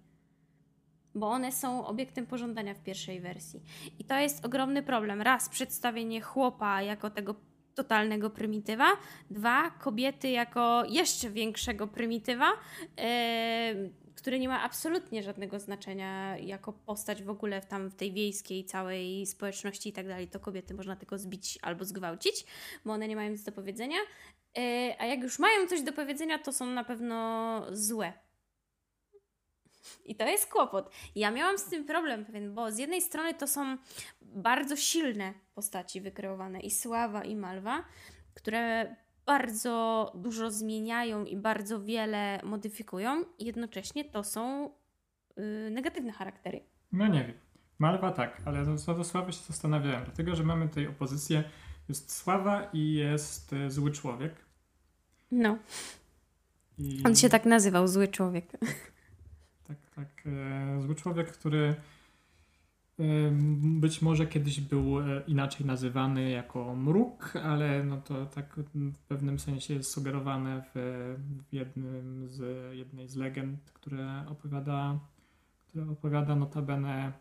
bo one są obiektem pożądania w pierwszej wersji. I to jest ogromny problem. Raz, przedstawienie chłopa jako tego totalnego prymitywa. Dwa, kobiety jako jeszcze większego prymitywa, yy, który nie ma absolutnie żadnego znaczenia jako postać w ogóle w tam w tej wiejskiej całej społeczności i tak dalej. To kobiety można tylko zbić albo zgwałcić, bo one nie mają nic do powiedzenia. Yy, a jak już mają coś do powiedzenia, to są na pewno złe I to jest kłopot. Ja miałam z tym problem pewien, bo z jednej strony to są bardzo silne postaci wykreowane i Sława i Malwa, które bardzo dużo zmieniają i bardzo wiele modyfikują. Jednocześnie to są yy, negatywne charaktery. No nie wiem. Malwa tak, ale co do Sławy się zastanawiałem, dlatego że mamy tutaj opozycję, jest Sława i jest y, zły człowiek. No. I... On się tak nazywał, zły człowiek. Tak. E, zły człowiek, który być może kiedyś był e, inaczej nazywany jako mruk, ale no to tak w pewnym sensie jest sugerowane w, w jednym z, jednej z legend, które opowiada, które opowiada notabene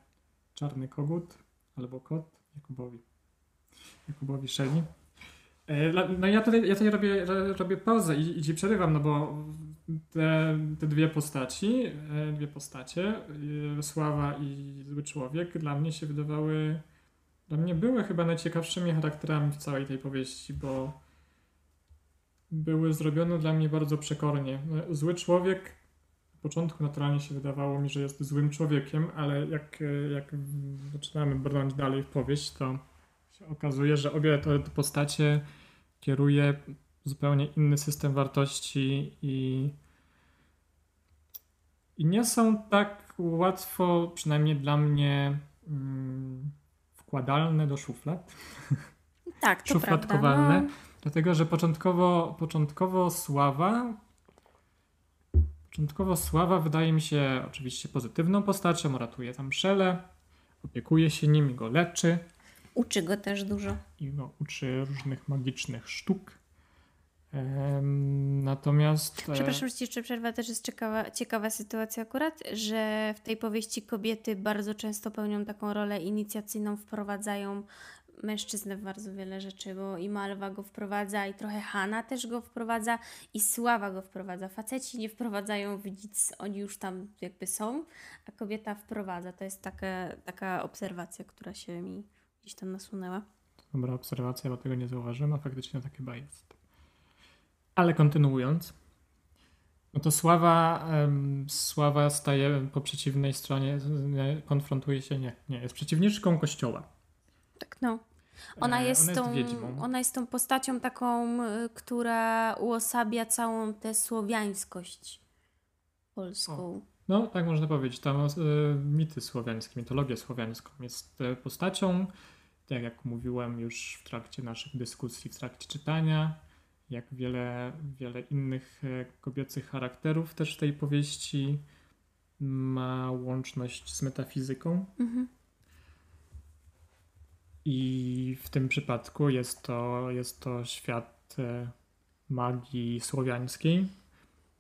czarny kogut albo kot Jakubowi. Jakubowi Szeli. E, no ja tutaj, ja tutaj robię, robię pauzę i, i ci przerywam, no bo te, te dwie postaci, e, dwie postacie, e, Sława i Zły Człowiek, dla mnie się wydawały, dla mnie były chyba najciekawszymi charakterami w całej tej powieści, bo były zrobione dla mnie bardzo przekornie. No, Zły Człowiek na początku naturalnie się wydawało mi, że jest złym człowiekiem, ale jak, jak zaczynamy brnąć dalej w powieść, to się okazuje, że obie te postacie kieruje zupełnie inny system wartości i, i nie są tak łatwo, przynajmniej dla mnie, mm, wkładalne do szuflad. Tak, to Szufladkowalne. prawda, no. Dlatego, że początkowo, początkowo Sława Początkowo Sława wydaje mi się oczywiście pozytywną postacią, ratuje tam Szele, opiekuje się nim i go leczy. Uczy go też dużo. I go uczy różnych magicznych sztuk. Natomiast. E, Przepraszam, że jeszcze przerwa, też jest ciekawa, ciekawa sytuacja akurat, że w tej powieści kobiety bardzo często pełnią taką rolę inicjacyjną, wprowadzają mężczyznę w bardzo wiele rzeczy, bo i Malwa go wprowadza, i trochę Hanna też go wprowadza, i Sława go wprowadza. Faceci nie wprowadzają, widzieć, oni już tam jakby są, a kobieta wprowadza. To jest taka, taka obserwacja, która się mi gdzieś tam nasunęła. Dobra obserwacja, bo tego nie zauważyłem, a faktycznie tak chyba jest. Ale kontynuując, no to Sława, Sława staje po przeciwnej stronie, konfrontuje się, nie, nie, jest przeciwniczką Kościoła. Tak, no. Ona e, jest, ona jest, tą, ona jest tą postacią taką, y, która uosabia całą tę słowiańskość polską. O. No, tak można powiedzieć. Tam y, mity słowiańskie, mitologię słowiańską jest e, postacią, tak jak mówiłem już w trakcie naszych dyskusji, w trakcie czytania, jak wiele, wiele innych e, kobiecych charakterów też w tej powieści ma łączność z metafizyką. Mhm. I w tym przypadku jest to, jest to świat e, magii słowiańskiej,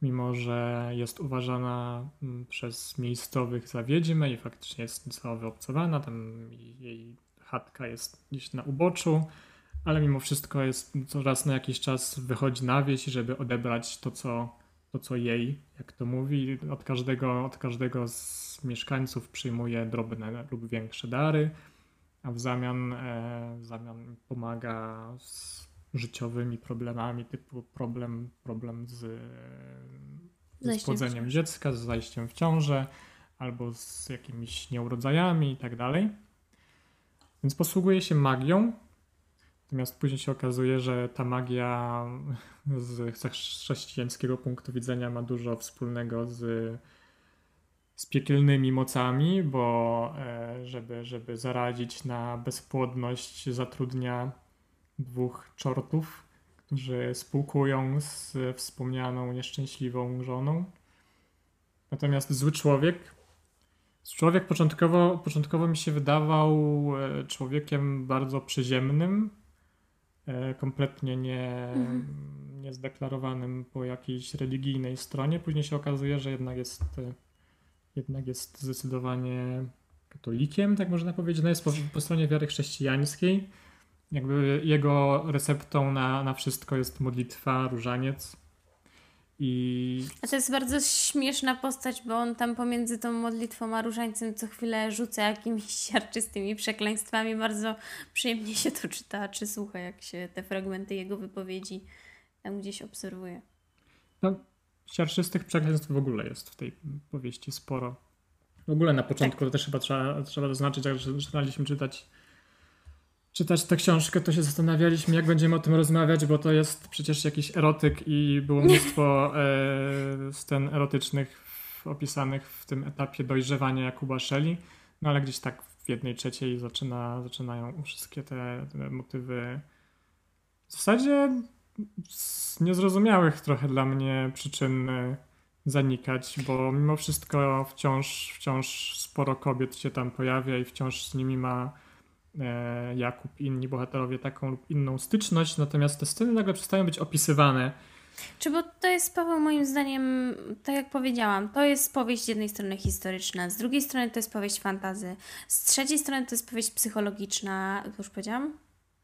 mimo że jest uważana mm, przez miejscowych za wiedźmę i faktycznie jest cała wyobcowana, tam jej chatka jest gdzieś na uboczu, ale mimo wszystko jest coraz na jakiś czas wychodzi na wieś, żeby odebrać to, co, to, co jej, jak to mówi. Od każdego, od każdego z mieszkańców przyjmuje drobne lub większe dary, a w zamian, e, w zamian pomaga z życiowymi problemami, typu problem, problem z, z spłodzeniem dziecka, z zajściem w ciążę, albo z jakimiś nieurodzajami i tak dalej. Więc posługuje się magią, natomiast później się okazuje, że ta magia z chrześcijańskiego punktu widzenia ma dużo wspólnego z, z piekielnymi mocami, bo e, żeby, żeby zaradzić na bezpłodność zatrudnia dwóch czortów, którzy spółkują z wspomnianą nieszczęśliwą żoną. Natomiast zły człowiek Człowiek początkowo, początkowo mi się wydawał e, człowiekiem bardzo przyziemnym, kompletnie nie, mhm. niezdeklarowanym po jakiejś religijnej stronie. Później się okazuje, że jednak jest, e, jednak jest zdecydowanie katolikiem, tak można powiedzieć. No jest po, po stronie wiary chrześcijańskiej. Jakby jego receptą na, na wszystko jest modlitwa, różaniec. I... A to jest bardzo śmieszna postać, bo on tam pomiędzy tą modlitwą a różańcem co chwilę rzuca jakimiś siarczystymi przekleństwami. Bardzo przyjemnie się to czyta, czy słucha, jak się te fragmenty jego wypowiedzi tam gdzieś obserwuje. No, siarczystych przekleństw w ogóle jest w tej powieści sporo. W ogóle na początku tak. to też chyba trzeba, trzeba zaznaczyć, jak zaczynaliśmy czytać czytać tę książkę, to się zastanawialiśmy, jak będziemy o tym rozmawiać, bo to jest przecież jakiś erotyk i było mnóstwo e, scen erotycznych opisanych w tym etapie dojrzewania Jakuba Shelley, no ale gdzieś tak w jednej trzeciej zaczyna, zaczynają wszystkie te, te motywy. W zasadzie z niezrozumiałych trochę dla mnie przyczyn e, zanikać, bo mimo wszystko wciąż, wciąż sporo kobiet się tam pojawia i wciąż z nimi ma Jakub i inni bohaterowie taką lub inną styczność, natomiast te sceny nagle przestają być opisywane. Czy bo to jest, Paweł, moim zdaniem, tak jak powiedziałam, to jest powieść z jednej strony historyczna, z drugiej strony to jest powieść fantazy, z trzeciej strony to jest powieść psychologiczna, już powiedziałam?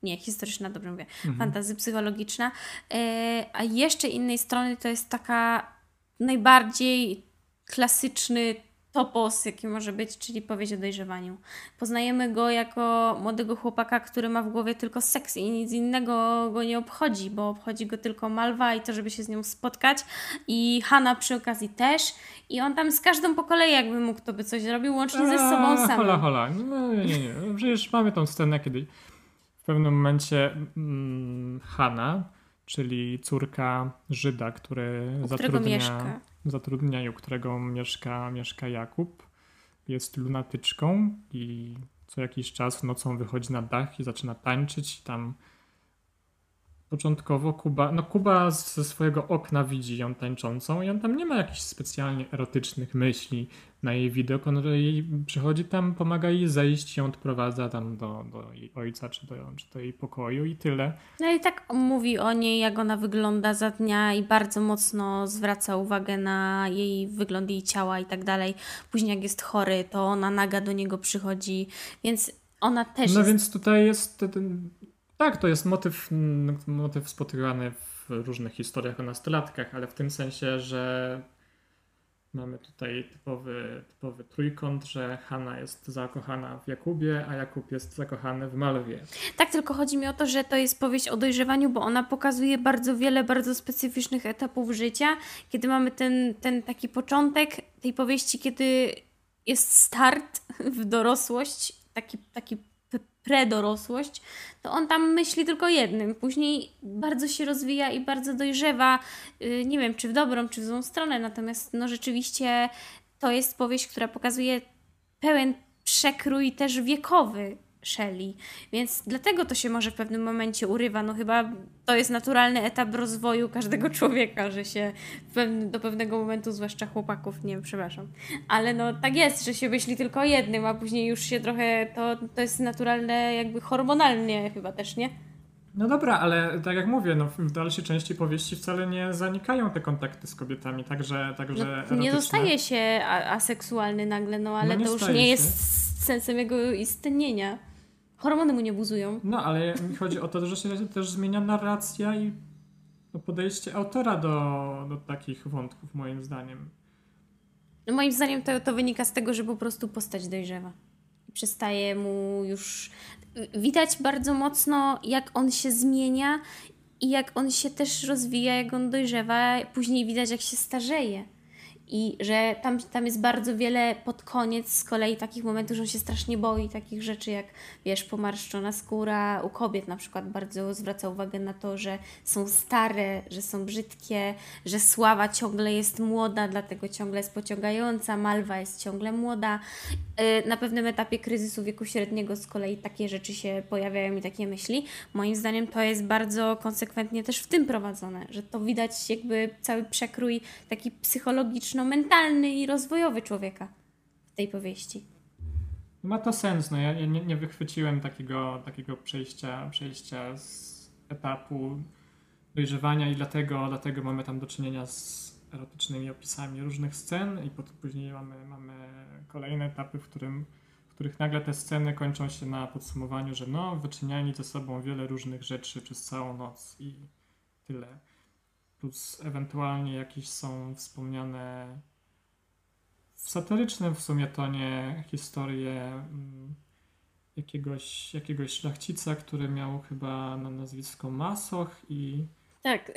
Nie, historyczna, dobrze mówię, mhm. fantazy psychologiczna, e, a jeszcze innej strony to jest taka najbardziej klasyczny topos, jaki może być, czyli powieść o dojrzewaniu. Poznajemy go jako młodego chłopaka, który ma w głowie tylko seks i nic innego go nie obchodzi, bo obchodzi go tylko Malwa i to, żeby się z nią spotkać i Hanna przy okazji też i on tam z każdą po kolei jakby mógł, to by coś zrobił, łącznie ze sobą samym. Hola, hola. No, nie, nie, nie. Przecież mamy tą scenę, kiedy w pewnym momencie mm, Hanna, czyli córka Żyda, który zatrudnia... Mieszka zatrudnieniu, którego mieszka, mieszka Jakub. Jest lunatyczką i co jakiś czas nocą wychodzi na dach i zaczyna tańczyć. Tam początkowo Kuba, no Kuba ze swojego okna widzi ją tańczącą i on tam nie ma jakichś specjalnie erotycznych myśli na jej widok. On jej przychodzi tam, pomaga jej zejść, ją odprowadza tam do, do jej ojca czy do, czy do jej pokoju i tyle. No i tak mówi o niej, jak ona wygląda za dnia i bardzo mocno zwraca uwagę na jej wygląd jej ciała i tak dalej. Później jak jest chory, to ona naga do niego przychodzi, więc ona też No jest... więc tutaj jest tak, to jest motyw, motyw spotykany w różnych historiach o nastolatkach, ale w tym sensie, że mamy tutaj typowy, typowy trójkąt, że Hanna jest zakochana w Jakubie, a Jakub jest zakochany w Malwie. Tak, tylko chodzi mi o to, że to jest powieść o dojrzewaniu, bo ona pokazuje bardzo wiele bardzo specyficznych etapów życia, kiedy mamy ten, ten taki początek tej powieści, kiedy jest start w dorosłość, taki, taki predorosłość, to on tam myśli tylko jednym. Później bardzo się rozwija i bardzo dojrzewa, y, nie wiem czy w dobrą, czy w złą stronę, natomiast no rzeczywiście to jest powieść, która pokazuje pełen przekrój też wiekowy Shelley. Więc dlatego to się może w pewnym momencie urywa. No chyba to jest naturalny etap rozwoju każdego człowieka, że się do pewnego momentu, zwłaszcza chłopaków, nie wiem, przepraszam. Ale no tak jest, że się myśli tylko o jednym, a później już się trochę, to, to jest naturalne jakby hormonalnie chyba też, nie? No dobra, ale tak jak mówię, no w dalszej części powieści wcale nie zanikają te kontakty z kobietami, także, także no, Nie zostaje się aseksualny nagle, no ale no to już nie się. jest sensem jego istnienia hormony mu nie buzują. No, ale mi chodzi o to, że się też zmienia narracja i podejście autora do, do takich wątków, moim zdaniem. No, moim zdaniem to, to wynika z tego, że po prostu postać dojrzewa. Przestaje mu już. Widać bardzo mocno, jak on się zmienia i jak on się też rozwija, jak on dojrzewa. Później widać, jak się starzeje i że tam, tam jest bardzo wiele pod koniec z kolei takich momentów, że on się strasznie boi takich rzeczy jak, wiesz, pomarszczona skóra u kobiet na przykład bardzo zwraca uwagę na to, że są stare, że są brzydkie, że sława ciągle jest młoda, dlatego ciągle jest pociągająca, Malwa jest ciągle młoda. Y, na pewnym etapie kryzysu wieku średniego z kolei takie rzeczy się pojawiają i takie myśli. Moim zdaniem to jest bardzo konsekwentnie też w tym prowadzone, że to widać jakby cały przekrój taki psychologiczny mentalny i rozwojowy człowieka w tej powieści. Ma to sens. No ja nie, nie wychwyciłem takiego, takiego przejścia, przejścia z etapu dojrzewania i dlatego, dlatego mamy tam do czynienia z erotycznymi opisami różnych scen i później mamy, mamy kolejne etapy, w, którym, w których nagle te sceny kończą się na podsumowaniu, że no, wyczyniali ze sobą wiele różnych rzeczy przez całą noc i tyle plus ewentualnie jakieś są wspomniane w satyrycznym w sumie tonie historie mm, jakiegoś, jakiegoś szlachcica, który miał chyba na nazwisko Masoch i Tak.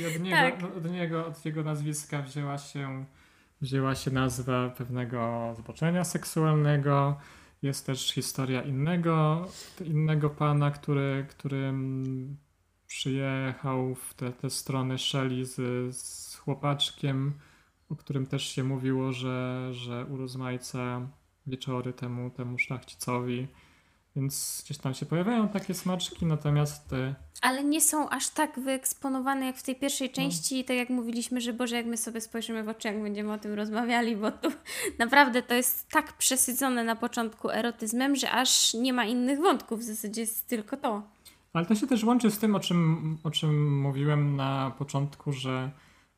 I od niego, tak. od niego, od jego nazwiska wzięła się, wzięła się nazwa pewnego zboczenia seksualnego. Jest też historia innego, innego pana, który, który przyjechał w te, te strony Shelley z, z chłopaczkiem, o którym też się mówiło, że, że urozmaica wieczory temu, temu szlachcicowi. Więc gdzieś tam się pojawiają takie smaczki, natomiast. Ale nie są aż tak wyeksponowane jak w tej pierwszej no. części. No. Tak jak mówiliśmy, że Boże, jak my sobie spojrzymy w oczy, jak będziemy o tym rozmawiali, bo tu naprawdę to jest tak przesycone na początku erotyzmem, że aż nie ma innych wątków. W zasadzie jest tylko to. Ale to się też łączy z tym, o czym, o czym mówiłem na początku, że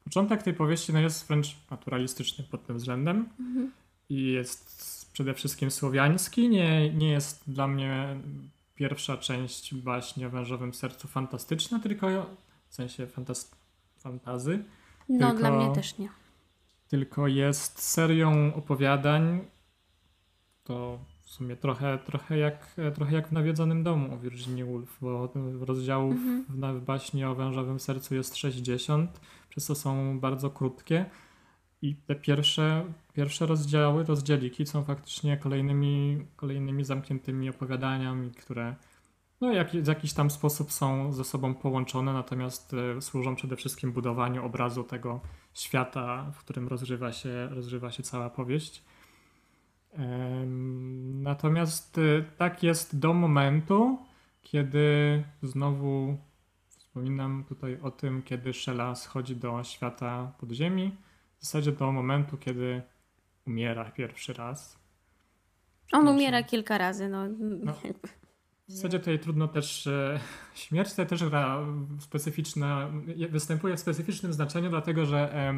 początek tej powieści no jest wręcz naturalistyczny pod tym względem mhm. i jest przede wszystkim słowiański. Nie, nie jest dla mnie pierwsza część baśni o wężowym sercu fantastyczna, tylko w sensie fantaz fantazy. No, tylko, dla mnie też nie. Tylko jest serią opowiadań. To w sumie trochę, trochę, jak, trochę jak w Nawiedzonym Domu o Virginia Woolf, bo rozdziałów mhm. w, w baśni o wężowym sercu jest 60, przez to są bardzo krótkie. I te pierwsze, pierwsze rozdziały, rozdzieliki są faktycznie kolejnymi, kolejnymi zamkniętymi opowiadaniami, które no, jak, w jakiś tam sposób są ze sobą połączone, natomiast e, służą przede wszystkim budowaniu obrazu tego świata, w którym rozgrywa się, rozgrywa się cała powieść. Natomiast e, tak jest do momentu, kiedy znowu wspominam tutaj o tym, kiedy Shella schodzi do świata podziemi w zasadzie do momentu, kiedy umiera pierwszy raz. On znaczy, umiera kilka razy, no. no. W zasadzie tutaj trudno też. E, śmierć tutaj też gra specyficzna, występuje w specyficznym znaczeniu, dlatego że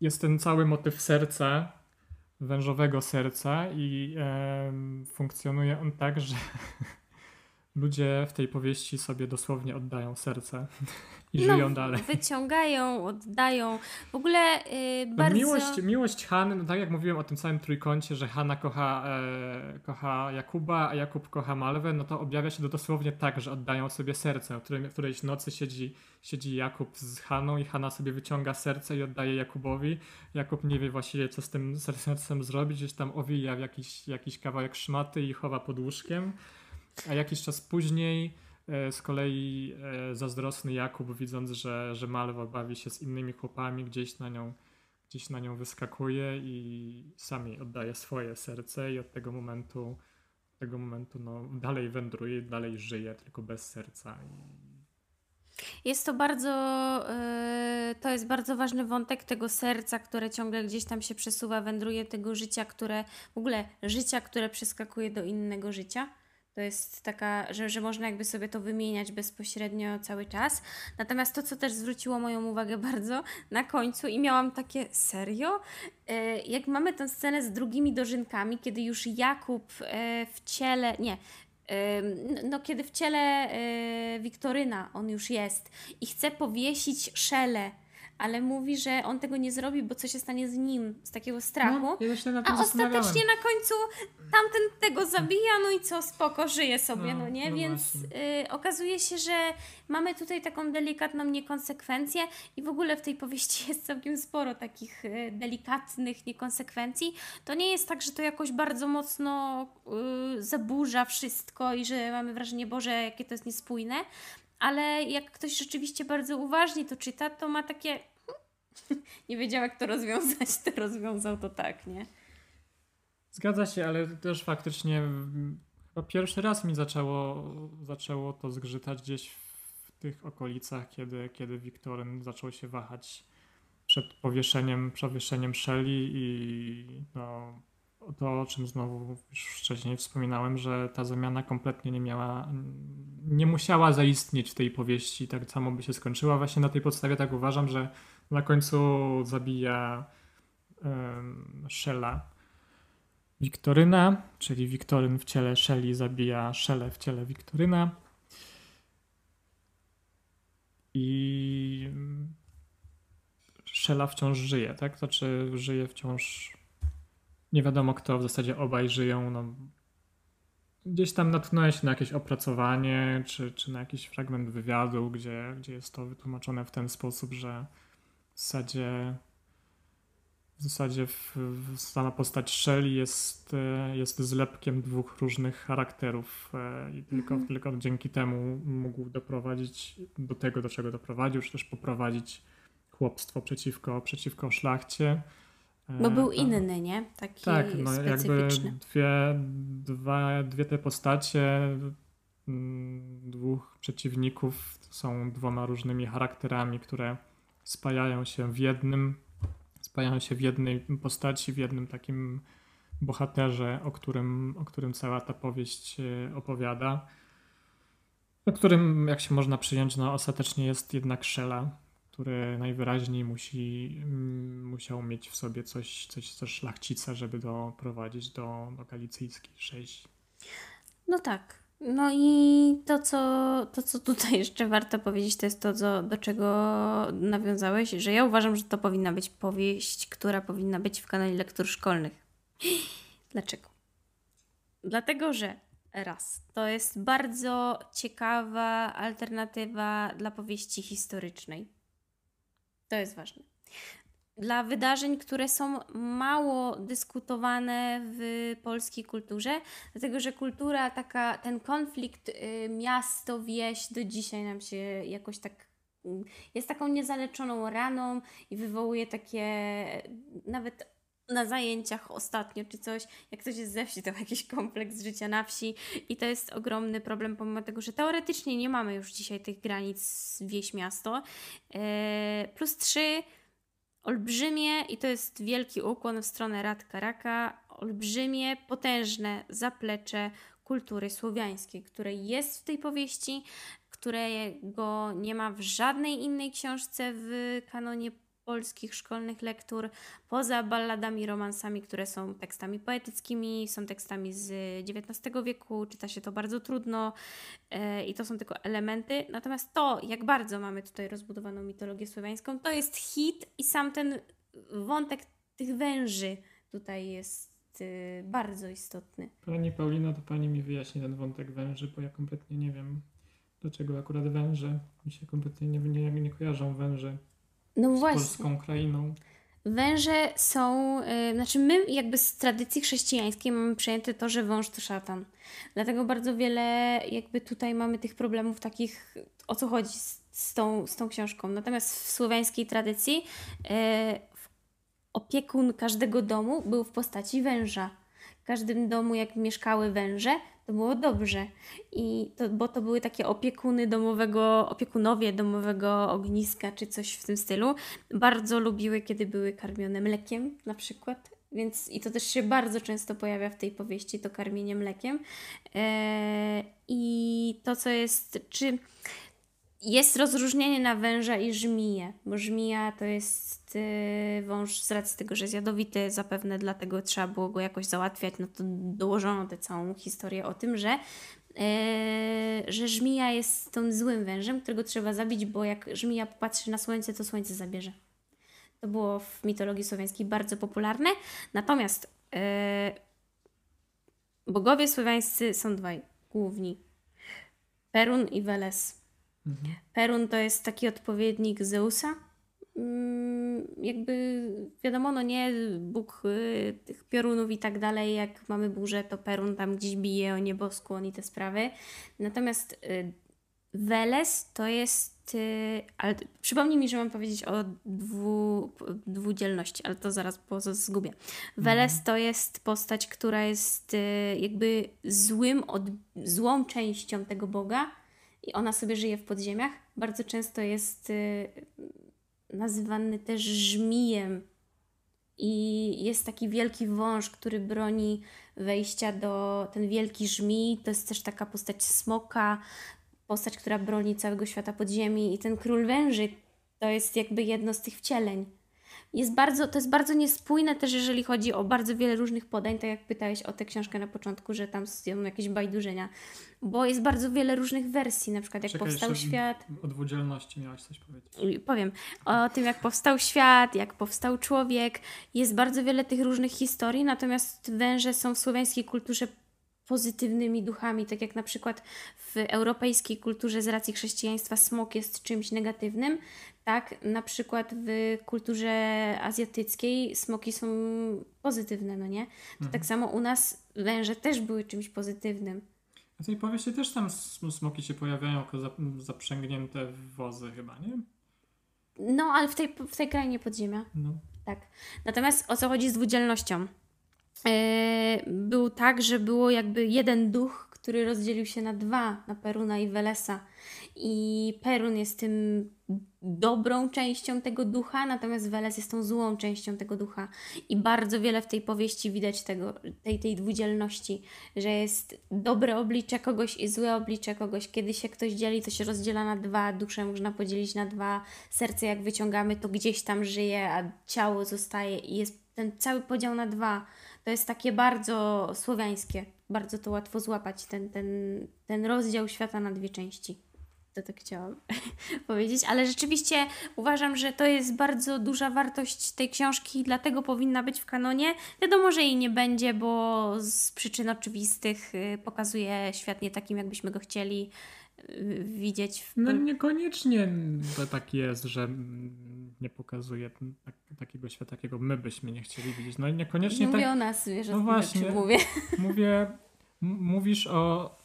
jest ten cały motyw serca, wężowego serca i e, funkcjonuje on tak, że ludzie w tej powieści sobie dosłownie oddają serce i no, żyją dalej. Wyciągają, oddają. W ogóle yy, bardzo... Miłość, miłość Hany, no tak jak mówiłem o tym całym trójkącie, że Hanna kocha, e, kocha Jakuba, a Jakub kocha Malwę, no to objawia się to dosłownie tak, że oddają sobie serce. W, którym, w którejś nocy siedzi, siedzi Jakub z Haną i Hanna sobie wyciąga serce i oddaje Jakubowi. Jakub nie wie właściwie, co z tym sercem zrobić, gdzieś tam owija w jakiś, jakiś kawałek szmaty i chowa pod łóżkiem. A jakiś czas później e, z kolei e, zazdrosny Jakub, widząc, że, że Malwa bawi się z innymi chłopami, gdzieś na nią, gdzieś na nią wyskakuje i sami oddaje swoje serce i od tego momentu, tego momentu no, dalej wędruje, dalej żyje, tylko bez serca. Jest to bardzo, yy, to jest bardzo ważny wątek tego serca, które ciągle gdzieś tam się przesuwa, wędruje, tego życia, które, w ogóle życia, które przeskakuje do innego życia. To jest taka, że, że można jakby sobie to wymieniać bezpośrednio cały czas. Natomiast to, co też zwróciło moją uwagę bardzo na końcu i miałam takie serio, e, jak mamy tę scenę z drugimi dożynkami, kiedy już Jakub e, w ciele, nie, no kiedy w ciele e, Wiktoryna on już jest i chce powiesić szelę ale mówi, że on tego nie zrobi, bo co się stanie z nim, z takiego strachu. No, ja a ostatecznie na końcu tamten tego zabija, no i co, spoko, żyje sobie, no, no nie? No Więc y, okazuje się, że mamy tutaj taką delikatną niekonsekwencję i w ogóle w tej powieści jest całkiem sporo takich y, delikatnych niekonsekwencji. To nie jest tak, że to jakoś bardzo mocno y, zaburza wszystko i że mamy wrażenie, Boże, jakie to jest niespójne, ale jak ktoś rzeczywiście bardzo uważnie to czyta, to ma takie nie wiedział jak to rozwiązać, to rozwiązał to tak, nie? Zgadza się, ale też faktycznie chyba pierwszy raz mi zaczęło, zaczęło to zgrzytać gdzieś w tych okolicach, kiedy, kiedy Wiktoryn zaczął się wahać przed powieszeniem, przewieszeniem Shelley i no, to, o czym znowu już wcześniej wspominałem, że ta zamiana kompletnie nie miała, nie musiała zaistnieć w tej powieści, tak samo by się skończyła. Właśnie na tej podstawie tak uważam, że na końcu zabija um, Shella Wiktoryna, czyli Wiktoryn w ciele Shelly zabija Shellę w ciele Wiktoryna. I Shella wciąż żyje, tak? Znaczy żyje wciąż nie wiadomo kto, w zasadzie obaj żyją. No, gdzieś tam natknąłem się na jakieś opracowanie, czy, czy na jakiś fragment wywiadu, gdzie, gdzie jest to wytłumaczone w ten sposób, że w zasadzie w zasadzie w, w sama postać Shelly jest, e, jest zlepkiem dwóch różnych charakterów e, i tylko, mhm. tylko dzięki temu mógł doprowadzić do tego, do czego doprowadził, czy też poprowadzić chłopstwo przeciwko, przeciwko szlachcie. Bo był e, inny, nie? Taki tak, no jakby dwie, dwa, dwie te postacie mm, dwóch przeciwników są dwoma różnymi charakterami, które spajają się w jednym, spajają się w jednej postaci, w jednym takim bohaterze, o którym, o którym cała ta powieść e, opowiada. O którym, jak się można przyjąć, no ostatecznie jest jednak Szela, który najwyraźniej musi, mm, musiał mieć w sobie coś, coś ze szlachcica, żeby doprowadzić do, do galicyjskiej rzezi. No tak. No i to co, to, co tutaj jeszcze warto powiedzieć, to jest to, do czego nawiązałeś, że ja uważam, że to powinna być powieść, która powinna być w kanale lektur szkolnych. Dlaczego? Dlatego, że raz, to jest bardzo ciekawa alternatywa dla powieści historycznej to jest ważne. Dla wydarzeń, które są mało dyskutowane w polskiej kulturze, dlatego że kultura, taka, ten konflikt y, miasto-wieś do dzisiaj nam się jakoś tak mm, jest taką niezaleczoną raną i wywołuje takie nawet na zajęciach ostatnio czy coś, jak ktoś jest ze wsi, to jakiś kompleks życia na wsi i to jest ogromny problem, pomimo tego, że teoretycznie nie mamy już dzisiaj tych granic wieś-miasto. Yy, plus trzy, olbrzymie, i to jest wielki ukłon w stronę Rad Karaka, olbrzymie, potężne zaplecze kultury słowiańskiej, które jest w tej powieści, którego nie ma w żadnej innej książce w kanonie polskich szkolnych lektur, poza balladami, romansami, które są tekstami poetyckimi, są tekstami z XIX wieku, czyta się to bardzo trudno e, i to są tylko elementy. Natomiast to, jak bardzo mamy tutaj rozbudowaną mitologię słowiańską, to jest hit i sam ten wątek tych węży tutaj jest e, bardzo istotny. Pani Paulina, to Pani mi wyjaśni ten wątek węży, bo ja kompletnie nie wiem, dlaczego akurat węże. Mi się kompletnie nie, nie, nie kojarzą węże no z właśnie. polską krainą. Węże są, yy, znaczy my jakby z tradycji chrześcijańskiej mamy przejęte to, że wąż to szatan. Dlatego bardzo wiele jakby tutaj mamy tych problemów takich, o co chodzi z, z tą, z tą książką. Natomiast w słowiańskiej tradycji yy, opiekun każdego domu był w postaci węża. W każdym domu, jak mieszkały węże, to było dobrze. I to, bo to były takie opiekuny domowego, opiekunowie domowego ogniska, czy coś w tym stylu. Bardzo lubiły, kiedy były karmione mlekiem na przykład. Więc i to też się bardzo często pojawia w tej powieści, to karmienie mlekiem. Eee, I to, co jest, czy jest rozróżnienie na węża i żmiję, bo żmija to jest yy, wąż z racji tego, że jest jadowity, zapewne dlatego trzeba było go jakoś załatwiać, no to dołożono tę całą historię o tym, że, yy, że żmija jest tym złym wężem, którego trzeba zabić, bo jak żmija popatrzy na słońce, to słońce zabierze. To było w mitologii słowiańskiej bardzo popularne. Natomiast yy, bogowie słowiańscy są dwaj główni. Perun i Weles Mhm. Perun to jest taki odpowiednik Zeusa. Mm, jakby wiadomo, no nie Bóg y, tych piorunów i tak dalej, jak mamy burzę, to Perun tam gdzieś bije o nieboskłon i te sprawy. Natomiast y, Weles to jest. Y, ale przypomnij mi, że mam powiedzieć o dwu, dwudzielności, ale to zaraz po zgubię. Weles mhm. to jest postać, która jest jakby złym, od, złą częścią tego Boga i ona sobie żyje w podziemiach. Bardzo często jest y, nazywany też żmijem. I jest taki wielki wąż, który broni wejścia do. Ten wielki żmij to jest też taka postać smoka, postać, która broni całego świata podziemi. I ten król węży to jest jakby jedno z tych wcieleń jest bardzo, to jest bardzo niespójne też, jeżeli chodzi o bardzo wiele różnych podań, tak jak pytałeś o tę książkę na początku, że tam są jakieś bajdurzenia, bo jest bardzo wiele różnych wersji, na przykład jak Czekaj, powstał świat. O dwudzielności miałaś coś powiedzieć. Powiem. O tym, jak powstał świat, jak powstał człowiek. Jest bardzo wiele tych różnych historii, natomiast węże są w słowiańskiej kulturze pozytywnymi duchami, tak jak na przykład w europejskiej kulturze z racji chrześcijaństwa smok jest czymś negatywnym, tak na przykład w kulturze azjatyckiej smoki są pozytywne, no nie? To Mhm. tak samo u nas węże też były czymś pozytywnym. W tej powieści też tam sm- smoki się pojawiają jako zap- zaprzęgnięte w wozy chyba, nie? No, ale w tej, w tej krainie podziemia. No. Tak. Natomiast o co chodzi z dwudzielnością? Yy, był tak, że było jakby jeden duch, który rozdzielił się na dwa, na Peruna i Welesa. I Perun jest tym dobrą częścią tego ducha, natomiast Weles jest tą złą częścią tego ducha. I bardzo wiele w tej powieści widać tego, tej, tej dwudzielności, że jest dobre oblicze kogoś i złe oblicze kogoś. Kiedy się ktoś dzieli, to się rozdziela na dwa, duszę można podzielić na dwa, serce jak wyciągamy, to gdzieś tam żyje, a ciało zostaje i jest ten cały podział na dwa. To jest takie bardzo słowiańskie. Bardzo to łatwo złapać, ten, ten, ten rozdział świata na dwie części. To tak chciałam powiedzieć, ale rzeczywiście uważam, że to jest bardzo duża wartość tej książki dlatego powinna być w kanonie. Wiadomo, że jej nie będzie, bo z przyczyn oczywistych y, pokazuje świat nie takim, jakbyśmy go chcieli y, widzieć. W... no niekoniecznie to tak jest, że nie pokazuje tak, takiego świata, jakiego my byśmy nie chcieli widzieć. No i niekoniecznie Mówię tak o nas, wiesz, No właśnie. mówię. mówię, mówisz o,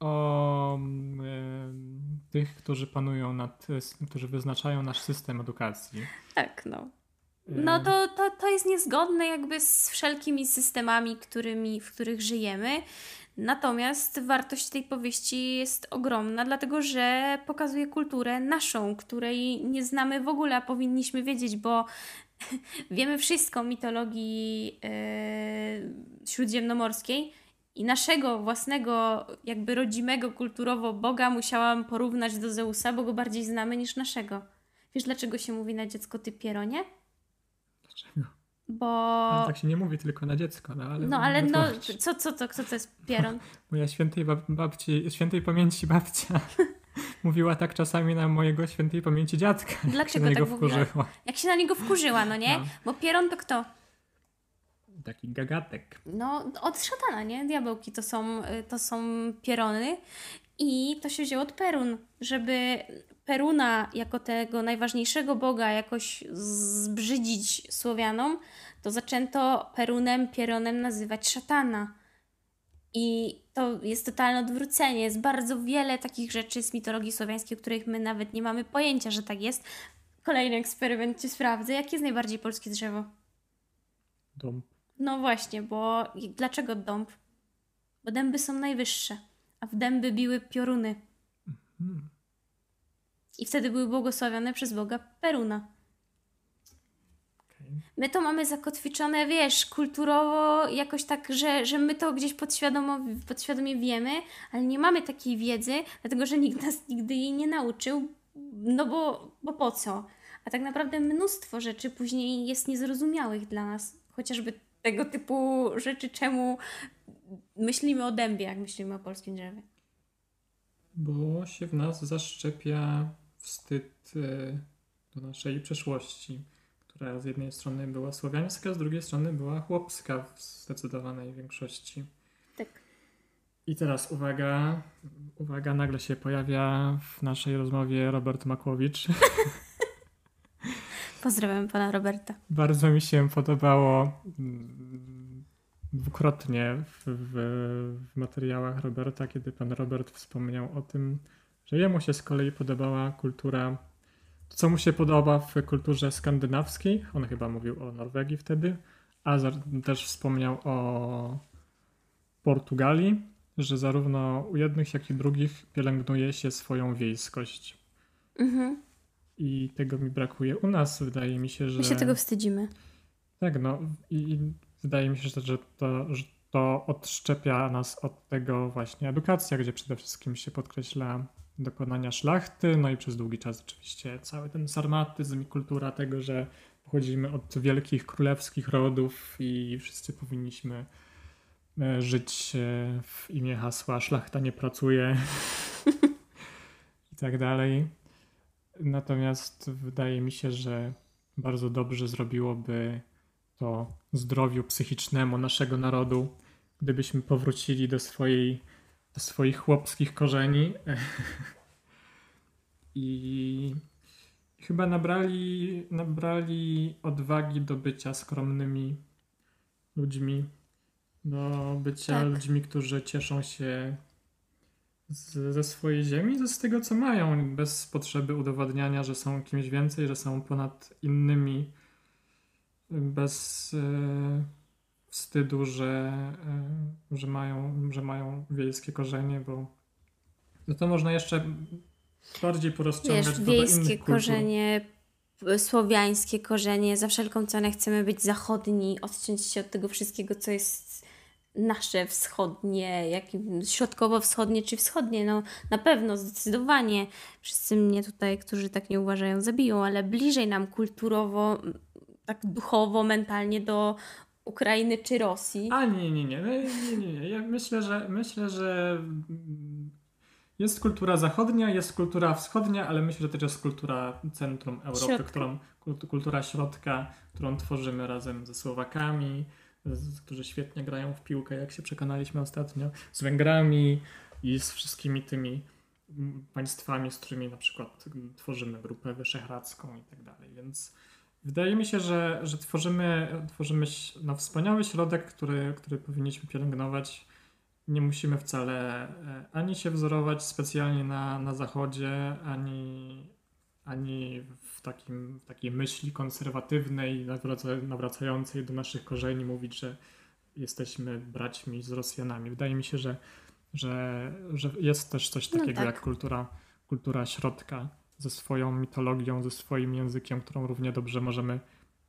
o mm, tych, którzy panują nad, którzy wyznaczają nasz system edukacji. Tak, no. No to, to, to jest niezgodne jakby z wszelkimi systemami, którymi, w których żyjemy. Natomiast wartość tej powieści jest ogromna, dlatego że pokazuje kulturę naszą, której nie znamy w ogóle, a powinniśmy wiedzieć, bo wiemy wszystko o mitologii e, śródziemnomorskiej i naszego własnego, jakby rodzimego kulturowo Boga musiałam porównać do Zeusa, bo go bardziej znamy niż naszego. Wiesz, dlaczego się mówi na dziecko ty pieronie? Dlaczego? Bo. Ale tak się nie mówi tylko na dziecko, no ale... No ale no, co, co, to, kto to jest pieron? Moja świętej bab- babci, świętej pamięci babcia mówiła tak czasami na mojego świętej pamięci dziadka. jak się Dlaczego na niego tak wkurzyła. Jak się na niego wkurzyła, no nie? No. Bo pieron to kto? Taki gagatek. No, od szatana, nie? Diabełki to są, y, to są pierony i to się wzięło od Perun, żeby Peruna jako tego najważniejszego boga jakoś zbrzydzić Słowianom, to zaczęto Perunem, pieronem nazywać szatana. I to jest totalne odwrócenie. Jest bardzo wiele takich rzeczy z mitologii słowiańskiej, o których my nawet nie mamy pojęcia, że tak jest. Kolejny eksperyment cię sprawdzę. Jakie jest najbardziej polskie drzewo? Dom. No właśnie, bo dlaczego dąb? Bo dęby są najwyższe, a w dęby biły pioruny. Hmm. I wtedy były błogosławione przez Boga Peruna. My to mamy zakotwiczone, wiesz, kulturowo, jakoś tak, że, że my to gdzieś podświadomo, podświadomie wiemy, ale nie mamy takiej wiedzy, dlatego że nikt nas nigdy jej nie nauczył, no bo, bo po co? A tak naprawdę mnóstwo rzeczy później jest niezrozumiałych dla nas, chociażby tego typu rzeczy, czemu myślimy o dębie, jak myślimy o polskim drzewie. Bo się w nas zaszczepia wstyd e, do naszej przeszłości, która z jednej strony była słowiańska, z drugiej strony była chłopska w zdecydowanej większości. Tak. I teraz uwaga, uwaga, nagle się pojawia w naszej rozmowie Robert Makłowicz. Pozdrawiam pana Roberta. Bardzo mi się podobało mm, dwukrotnie w, w, w materiałach Roberta, kiedy pan Robert wspomniał o tym, że jemu się z kolei podobała kultura, co mu się podoba w kulturze skandynawskiej, on chyba mówił o Norwegii wtedy, a za, też wspomniał o Portugalii, że zarówno u jednych, jak i drugich pielęgnuje się swoją wiejskość. Mhm. I tego mi brakuje u nas. Wydaje mi się, że. My się tego wstydzimy. Tak, no i, i wydaje mi się, że, to, że to odszczepia nas od tego właśnie edukacja, gdzie przede wszystkim się podkreśla dokonania szlachty, no i przez długi czas oczywiście cały ten sarmatyzm i kultura tego, że pochodzimy od wielkich królewskich rodów i wszyscy powinniśmy e, żyć e, w imię hasła szlachta nie pracuje i tak dalej. Natomiast wydaje mi się, że bardzo dobrze zrobiłoby to zdrowiu psychicznemu naszego narodu, gdybyśmy powrócili do, swojej, do swoich chłopskich korzeni i chyba nabrali, nabrali odwagi do bycia skromnymi ludźmi, do bycia tak. ludźmi, którzy cieszą się z, ze swojej ziemi, z tego co mają, bez potrzeby udowadniania, że są kimś więcej, że są ponad innymi, bez e, wstydu, że, e, że, mają, że mają wiejskie korzenie, bo no to można jeszcze bardziej porozciągać Wiesz, do wiejskie korzenie, słowiańskie korzenie, za wszelką cenę chcemy być zachodni, odciąć się od tego wszystkiego, co jest nasze wschodnie, jak środkowo-wschodnie czy wschodnie, no na pewno, zdecydowanie. Wszyscy mnie tutaj, którzy tak nie uważają, zabiją, ale bliżej nam kulturowo, tak duchowo, mentalnie do Ukrainy czy Rosji. A nie, nie, nie, nie, nie, nie. Ja myślę, że myślę, że jest kultura zachodnia, jest kultura wschodnia, ale myślę, że też jest kultura centrum Europy, środka. którą, kultura środka, którą tworzymy razem ze Słowakami, którzy świetnie grają w piłkę, jak się przekonaliśmy ostatnio, z Węgrami i z wszystkimi tymi państwami, z którymi na przykład tworzymy grupę wyszehradzką i tak dalej. Więc wydaje mi się, że, że tworzymy, tworzymy no, wspaniały środek, który, który powinniśmy pielęgnować. Nie musimy wcale e, ani się wzorować specjalnie na, na Zachodzie, ani, ani w, takim, w takiej myśli konserwatywnej, nawraca, nawracającej do naszych korzeni mówić, że jesteśmy braćmi z Rosjanami. Wydaje mi się, że, że, że jest też coś no takiego no tak. jak kultura, kultura środka ze swoją mitologią, ze swoim językiem, którą równie dobrze możemy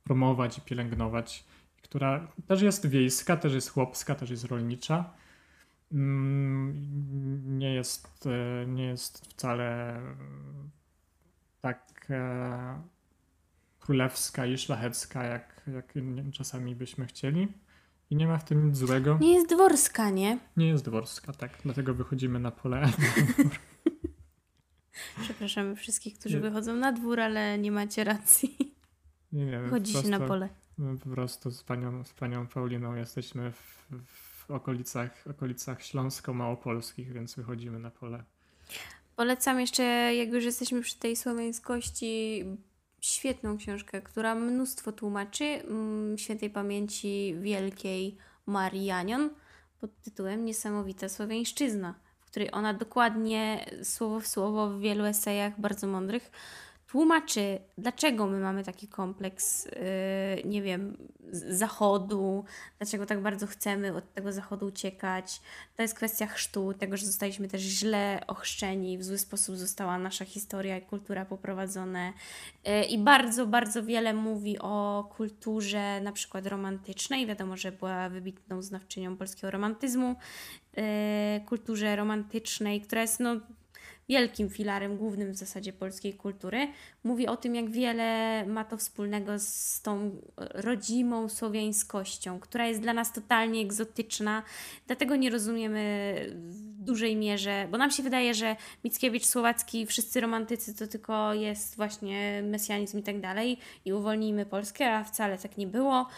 promować i pielęgnować, która też jest wiejska, też jest chłopska, też jest rolnicza. Mm, nie jest, e, nie jest wcale tak e, królewska i szlachecka, jak, jak czasami byśmy chcieli. I nie ma w tym nic złego. Nie jest dworska, nie? Nie jest dworska, tak. Dlatego wychodzimy na pole. Przepraszamy wszystkich, którzy nie. wychodzą na dwór, ale nie macie racji. Nie, nie. Chodzi się na pole. po prostu z panią, z panią Pauliną jesteśmy w, w okolicach, okolicach śląsko-małopolskich, więc wychodzimy na pole. Polecam jeszcze, jak już jesteśmy przy tej słowiańskości, świetną książkę, która mnóstwo tłumaczy mm, świętej pamięci wielkiej Marii Janion pod tytułem Niesamowita Słowiańszczyzna, w której ona dokładnie słowo w słowo w wielu esejach bardzo mądrych tłumaczy, dlaczego my mamy taki kompleks, yy, nie wiem, zachodu, dlaczego tak bardzo chcemy od tego zachodu uciekać. To jest kwestia chrztu, tego, że zostaliśmy też źle ochrzczeni, w zły sposób została nasza historia i kultura poprowadzone. Yy, I bardzo, bardzo wiele mówi o kulturze na przykład romantycznej. Wiadomo, że była wybitną znawczynią polskiego romantyzmu, yy, kulturze romantycznej, która jest no wielkim filarem głównym w zasadzie polskiej kultury, mówi o tym, jak wiele ma to wspólnego z tą rodzimą słowiańskością, która jest dla nas totalnie egzotyczna, dlatego nie rozumiemy w dużej mierze, bo nam się wydaje, że Mickiewicz, Słowacki, wszyscy romantycy to tylko jest właśnie mesjanizm i tak dalej i uwolnijmy Polskę, a wcale tak nie było.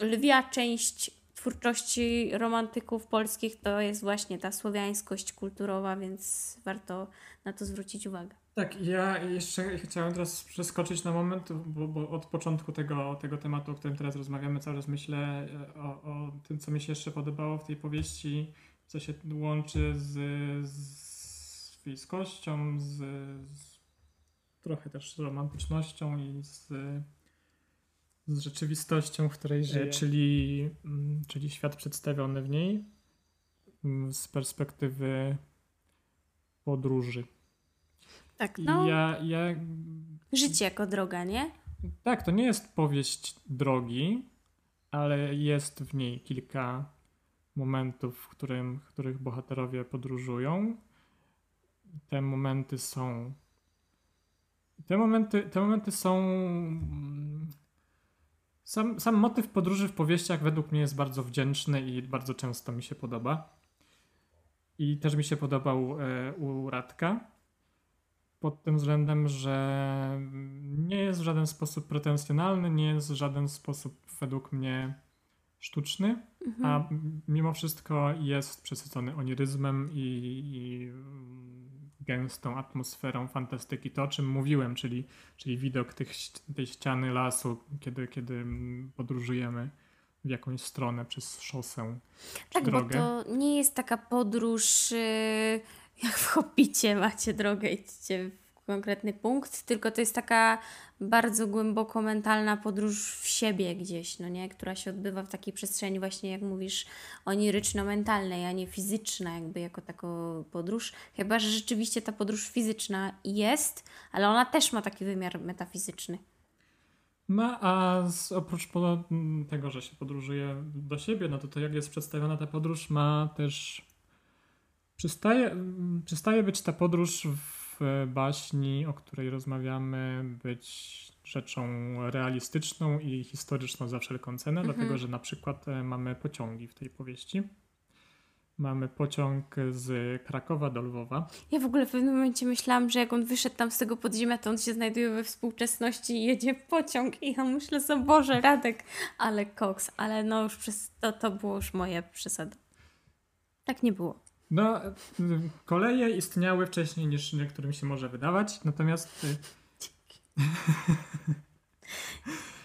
Yy, lwia część twórczości romantyków polskich to jest właśnie ta słowiańskość kulturowa, więc warto na to zwrócić uwagę. Tak, ja jeszcze chciałem teraz przeskoczyć na moment, bo, bo, od początku tego, tego tematu, o którym teraz rozmawiamy, cały czas myślę e, o, o tym, co mi się jeszcze podobało w tej powieści, co się łączy z, z z, z trochę też z romantycznością i z z rzeczywistością, w której żyje, czyli, mm, czyli świat przedstawiony w niej mm, z perspektywy podróży. Tak, no. Ja, ja... Życie jako droga, nie? Tak, to nie jest powieść drogi, ale jest w niej kilka momentów, w, którym, w których bohaterowie podróżują. Te momenty są. Te momenty, te momenty są mm, sam, sam motyw podróży w powieściach według mnie jest bardzo wdzięczny i bardzo często mi się podoba. I też mi się podobał e, u Radka. Pod tym względem, że nie jest w żaden sposób pretensjonalny, nie jest w żaden sposób według mnie sztuczny, Mhm. a mimo wszystko jest przesycony oniryzmem i, i gęstą atmosferą fantastyki. To, o czym mówiłem, czyli, czyli widok tych, tej ściany lasu, kiedy, kiedy mm, podróżujemy w jakąś stronę przez szosę czy Tak, bo drogę. to nie jest taka podróż y, jak w Hobbicie macie drogę, idziecie w konkretny punkt, tylko to jest taka bardzo głęboko mentalna podróż w siebie gdzieś, no nie? Która się odbywa w takiej przestrzeni właśnie, jak mówisz, oniryczno-mentalnej, a nie fizyczna jakby jako taką podróż. Chyba, że rzeczywiście ta podróż fizyczna jest, ale ona też ma taki wymiar metafizyczny. No a z, oprócz tego, że się podróżuje do siebie, no to to jak jest przedstawiona ta podróż ma też... Przestaje, przestaje być ta podróż w baśni, o której rozmawiamy, być rzeczą realistyczną i historyczną za wszelką cenę, Mhm. dlatego że na przykład e, mamy pociągi w tej powieści. Mamy pociąg z Krakowa do Lwowa. Ja w ogóle w pewnym momencie myślałam, że jak on wyszedł tam z tego podziemia, to on się znajduje we współczesności i jedzie pociąg. I ja myślę sobie, Boże, Radek, ale koks. Ale no już przez to, to było już moje przesady. Tak nie było. No, y, koleje istniały wcześniej niż niektórym się może wydawać, natomiast. y,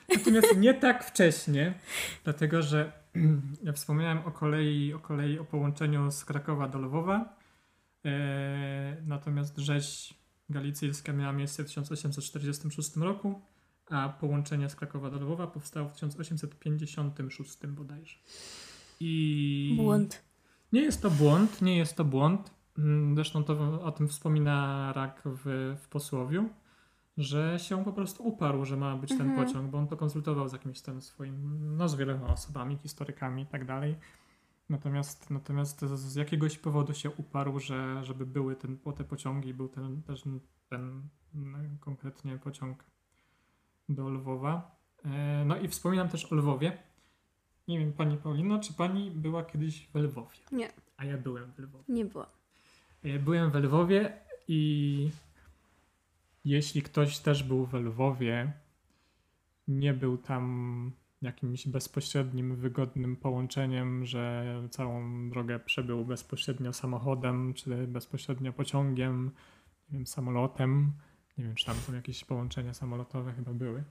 natomiast nie tak wcześnie, dlatego że ja wspomniałem o kolei, o kolei, o połączeniu z Krakowa do Lwowa. E, natomiast rzeź galicyjska miała miejsce w 1846 roku, a połączenie z Krakowa do Lwowa powstało w 1856 bodajże. I... Błąd. Nie jest to błąd, nie jest to błąd. Mm, Zresztą to o tym wspomina Rak w, w posłowiu, że się po prostu uparł, że ma być ten Mhm. pociąg, bo on to konsultował z jakimś tam swoim, no z wieloma osobami, historykami i tak dalej. Natomiast, natomiast z, jakiegoś powodu się uparł, że żeby były ten, te pociągi, był ten, też ten, ten mm, konkretnie pociąg do Lwowa. E, No i wspominam też o Lwowie. Nie wiem, pani Paulino, czy pani była kiedyś w Lwowie? Nie. A ja byłem w Lwowie. Nie było. E, Byłem w Lwowie i jeśli ktoś też był w Lwowie, nie był tam jakimś bezpośrednim, wygodnym połączeniem, że całą drogę przebył bezpośrednio samochodem, czy bezpośrednio pociągiem, nie wiem, samolotem. Nie wiem, czy tam są jakieś połączenia samolotowe, chyba były.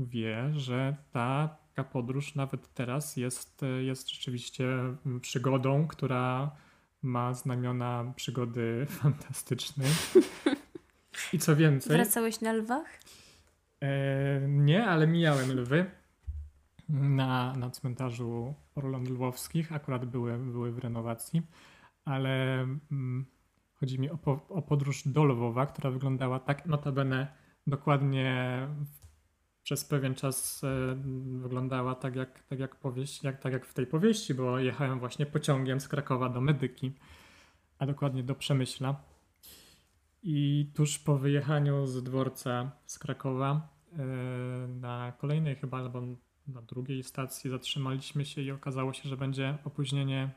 Wie, że ta taka podróż nawet teraz jest, jest rzeczywiście mm, przygodą, która ma znamiona przygody fantastycznej. I co więcej, Wracałeś na lwach? e, nie, ale mijałem lwy na, na cmentarzu Orląt Lwowskich. Akurat były, były w renowacji, ale mm, chodzi mi o, po, o podróż do Lwowa, która wyglądała tak notabene dokładnie w- przez pewien czas e, wyglądała tak jak, tak jak powieść, jak, tak jak w tej powieści, bo jechałem właśnie pociągiem z Krakowa do Medyki, a dokładnie do Przemyśla. I tuż po wyjechaniu z dworca z Krakowa e, na kolejnej chyba albo na drugiej stacji zatrzymaliśmy się i okazało się, że będzie opóźnienie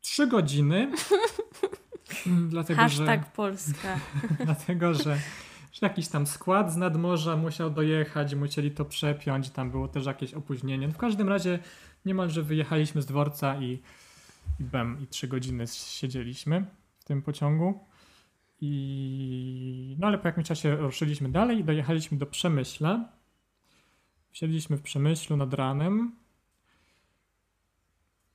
3 godziny. dlatego, że, Hashtag Polska. dlatego, że, że jakiś tam skład z nadmorza musiał dojechać, musieli to przepiąć, tam było też jakieś opóźnienie. No w każdym razie niemalże wyjechaliśmy z dworca i, i bem, i 3 godziny siedzieliśmy w tym pociągu. I no ale po jakimś czasie ruszyliśmy dalej i dojechaliśmy do Przemyśla. Wsiedliśmy w Przemyślu nad ranem.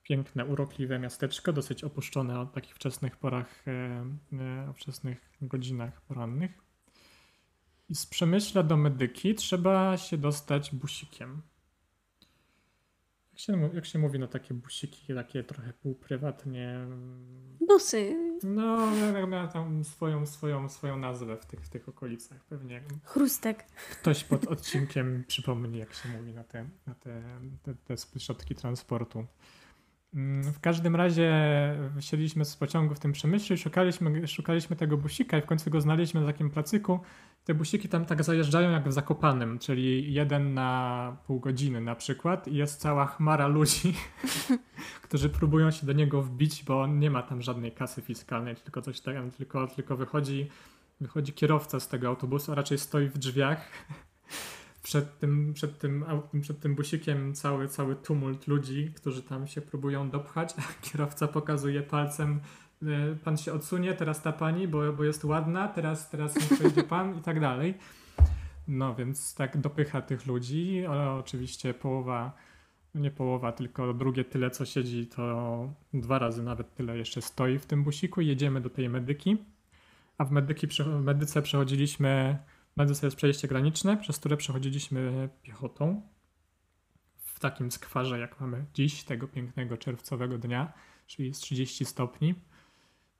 Piękne, urokliwe miasteczko, dosyć opuszczone o takich wczesnych porach, e, e, o wczesnych godzinach porannych. I z Przemyśla do Medyki trzeba się dostać busikiem. Jak się, jak się mówi na takie busiki, takie trochę półprywatnie, Busy. no, miała tam swoją, swoją, swoją nazwę w tych, w tych okolicach. Pewnie Chrustek. ktoś pod odcinkiem przypomni, jak się mówi na te, na te, te, te środki transportu. Mm, W każdym razie wsiedliśmy z pociągu w tym przemyśle i szukaliśmy, szukaliśmy tego busika i w końcu go znaleźliśmy na takim placyku. Te busiki tam tak zajeżdżają jak w Zakopanem, czyli jeden na pół godziny na przykład i jest cała chmara ludzi, którzy próbują się do niego wbić, bo nie ma tam żadnej kasy fiskalnej, tylko coś tam, tylko, tylko wychodzi, wychodzi kierowca z tego autobusu, a raczej stoi w drzwiach przed tym, przed tym, przed tym busikiem cały, cały tumult ludzi, którzy tam się próbują dopchać, a kierowca pokazuje palcem pan się odsunie, teraz ta pani, bo, bo jest ładna, teraz, teraz przejdzie pan i tak dalej. No więc tak dopycha tych ludzi, ale oczywiście połowa, nie połowa, tylko drugie tyle co siedzi, to dwa razy nawet tyle jeszcze stoi w tym busiku. Jedziemy do tej medyki, a w, medyki, w medyce przechodziliśmy Medyce jest przejście graniczne, przez które przechodziliśmy piechotą w takim skwarze, jak mamy dziś, tego pięknego czerwcowego dnia, czyli jest 30 stopni.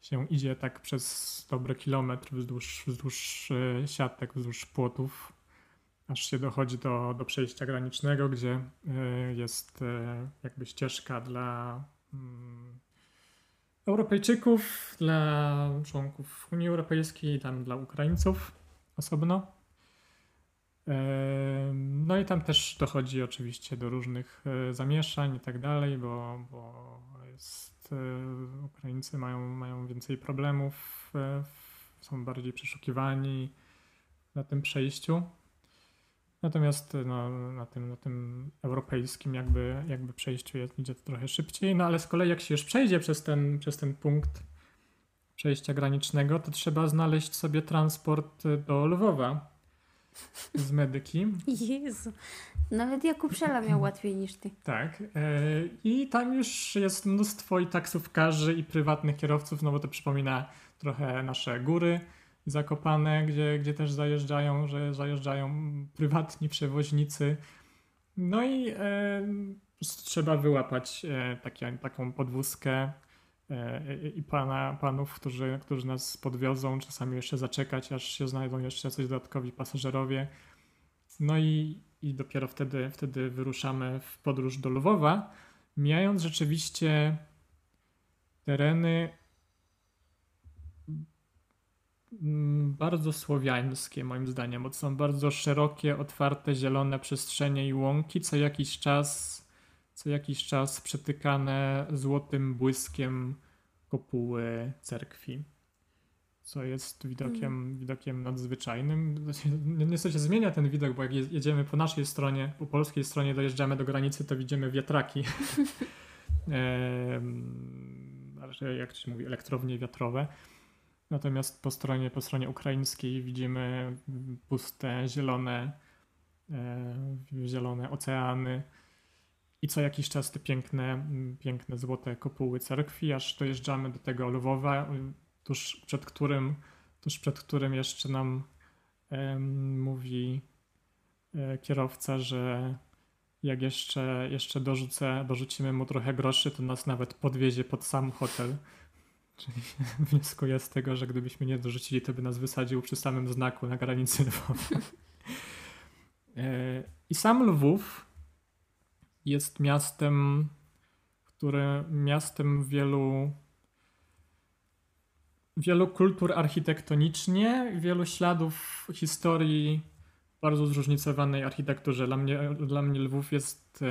Się idzie tak przez dobry kilometr wzdłuż, wzdłuż e, siatek, wzdłuż płotów, aż się dochodzi do, do przejścia granicznego, gdzie e, jest e, jakby ścieżka dla mm, Europejczyków, dla członków Unii Europejskiej, tam dla Ukraińców osobno. No i tam też dochodzi oczywiście do różnych zamieszań i tak dalej, bo, bo jest, e, Ukraińcy mają, mają więcej problemów, e, są bardziej przeszukiwani na tym przejściu. Natomiast no, na, tym, na tym europejskim jakby, jakby przejściu jest, idzie to trochę szybciej. No ale z kolei jak się już przejdzie przez ten, przez ten punkt przejścia granicznego, to trzeba znaleźć sobie transport do Lwowa z medyki. Jezu, nawet Jakub Szela miał łatwiej niż ty. Tak. E, I tam już jest mnóstwo i taksówkarzy, i prywatnych kierowców, no bo to przypomina trochę nasze góry zakopane, gdzie, gdzie też zajeżdżają, że zajeżdżają prywatni przewoźnicy. No i e, trzeba wyłapać e, takie, taką podwózkę i pana, panów, którzy, którzy nas podwiozą, czasami jeszcze zaczekać, aż się znajdą jeszcze coś dodatkowi pasażerowie. No i, i dopiero wtedy, wtedy wyruszamy w podróż do Lwowa, mijając rzeczywiście tereny mm, bardzo słowiańskie moim zdaniem, bo są bardzo szerokie, otwarte, zielone przestrzenie i łąki, co jakiś czas co jakiś czas przetykane złotym błyskiem kopuły cerkwi, co jest widokiem, mm. widokiem nadzwyczajnym. Niestety zmienia ten widok, bo jak jedziemy po naszej stronie, po polskiej stronie dojeżdżamy do granicy, to widzimy wiatraki. e, jak się mówi, elektrownie wiatrowe. Natomiast po stronie, po stronie ukraińskiej widzimy puste, zielone, e, zielone oceany, i co jakiś czas te piękne, mm, piękne złote kopuły cerkwi, aż dojeżdżamy do tego Lwowa, y, tuż przed którym, tuż przed którym jeszcze nam mówi e, kierowca, że jak jeszcze, jeszcze dorzucę, dorzucimy mu trochę groszy, to nas nawet podwiezie pod sam hotel. Czyli wnioskuję z tego, że gdybyśmy nie dorzucili, to by nas wysadził przy samym znaku na granicy Lwowa. E, I sam Lwów jest miastem, które miastem wielu wielu kultur architektonicznie, wielu śladów historii bardzo zróżnicowanej architekturze. Dla mnie, dla mnie Lwów jest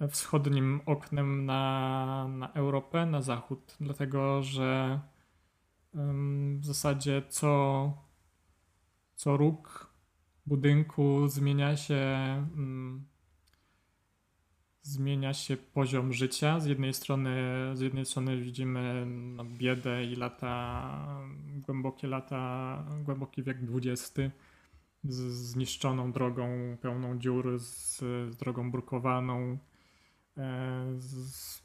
e, wschodnim oknem na, na Europę, na zachód, dlatego że w zasadzie co, co róg budynku zmienia się zmienia się poziom życia. Z jednej strony, z jednej strony widzimy no, biedę i lata, głębokie lata, głęboki wiek XX z zniszczoną drogą pełną dziur, z, z drogą brukowaną, e, z,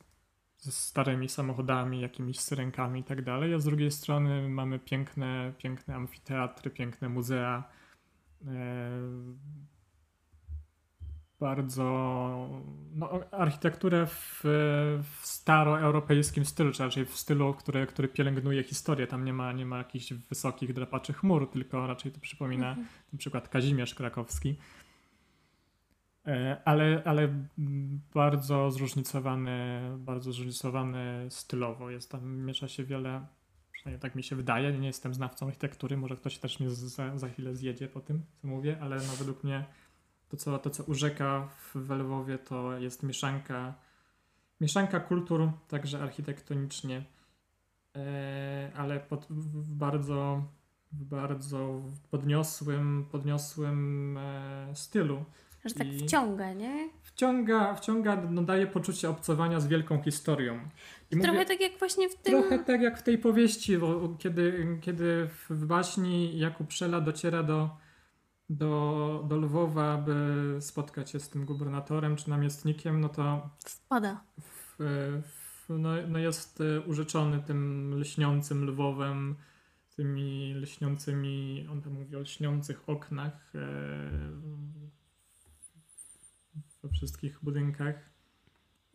starymi samochodami, jakimiś syrenkami i tak dalej, a z drugiej strony mamy piękne, piękne amfiteatry, piękne muzea, e, bardzo no, architekturę w, w staroeuropejskim stylu, czy raczej w stylu, który, który pielęgnuje historię. Tam nie ma, nie ma jakichś wysokich, drapaczy chmur, tylko raczej to przypomina mhm. na przykład Kazimierz Krakowski. E, ale, ale bardzo zróżnicowany, bardzo zróżnicowany stylowo. Jest tam, miesza się wiele, przynajmniej tak mi się wydaje, nie jestem znawcą architektury, może ktoś też mnie za, za chwilę zjedzie po tym, co mówię, ale no według mnie to co, to, co urzeka w Lwowie, to jest mieszanka, mieszanka kultur, także architektonicznie, e, ale pod, w bardzo w bardzo podniosłym, podniosłym e, stylu. Że tak I- wciąga, nie? Wciąga, wciąga no, daje poczucie obcowania z wielką historią. I Trochę mówię- tak jak właśnie w tym... Trochę tak jak w tej powieści, bo kiedy, kiedy w- w baśni Jakub Szela dociera do, do, do Lwowa, by spotkać się z tym gubernatorem czy namiestnikiem, no to Wpada. w, w, no, no jest e, urzeczony tym lśniącym Lwowem, tymi lśniącymi, on tam mówi o lśniących oknach e, we wszystkich budynkach.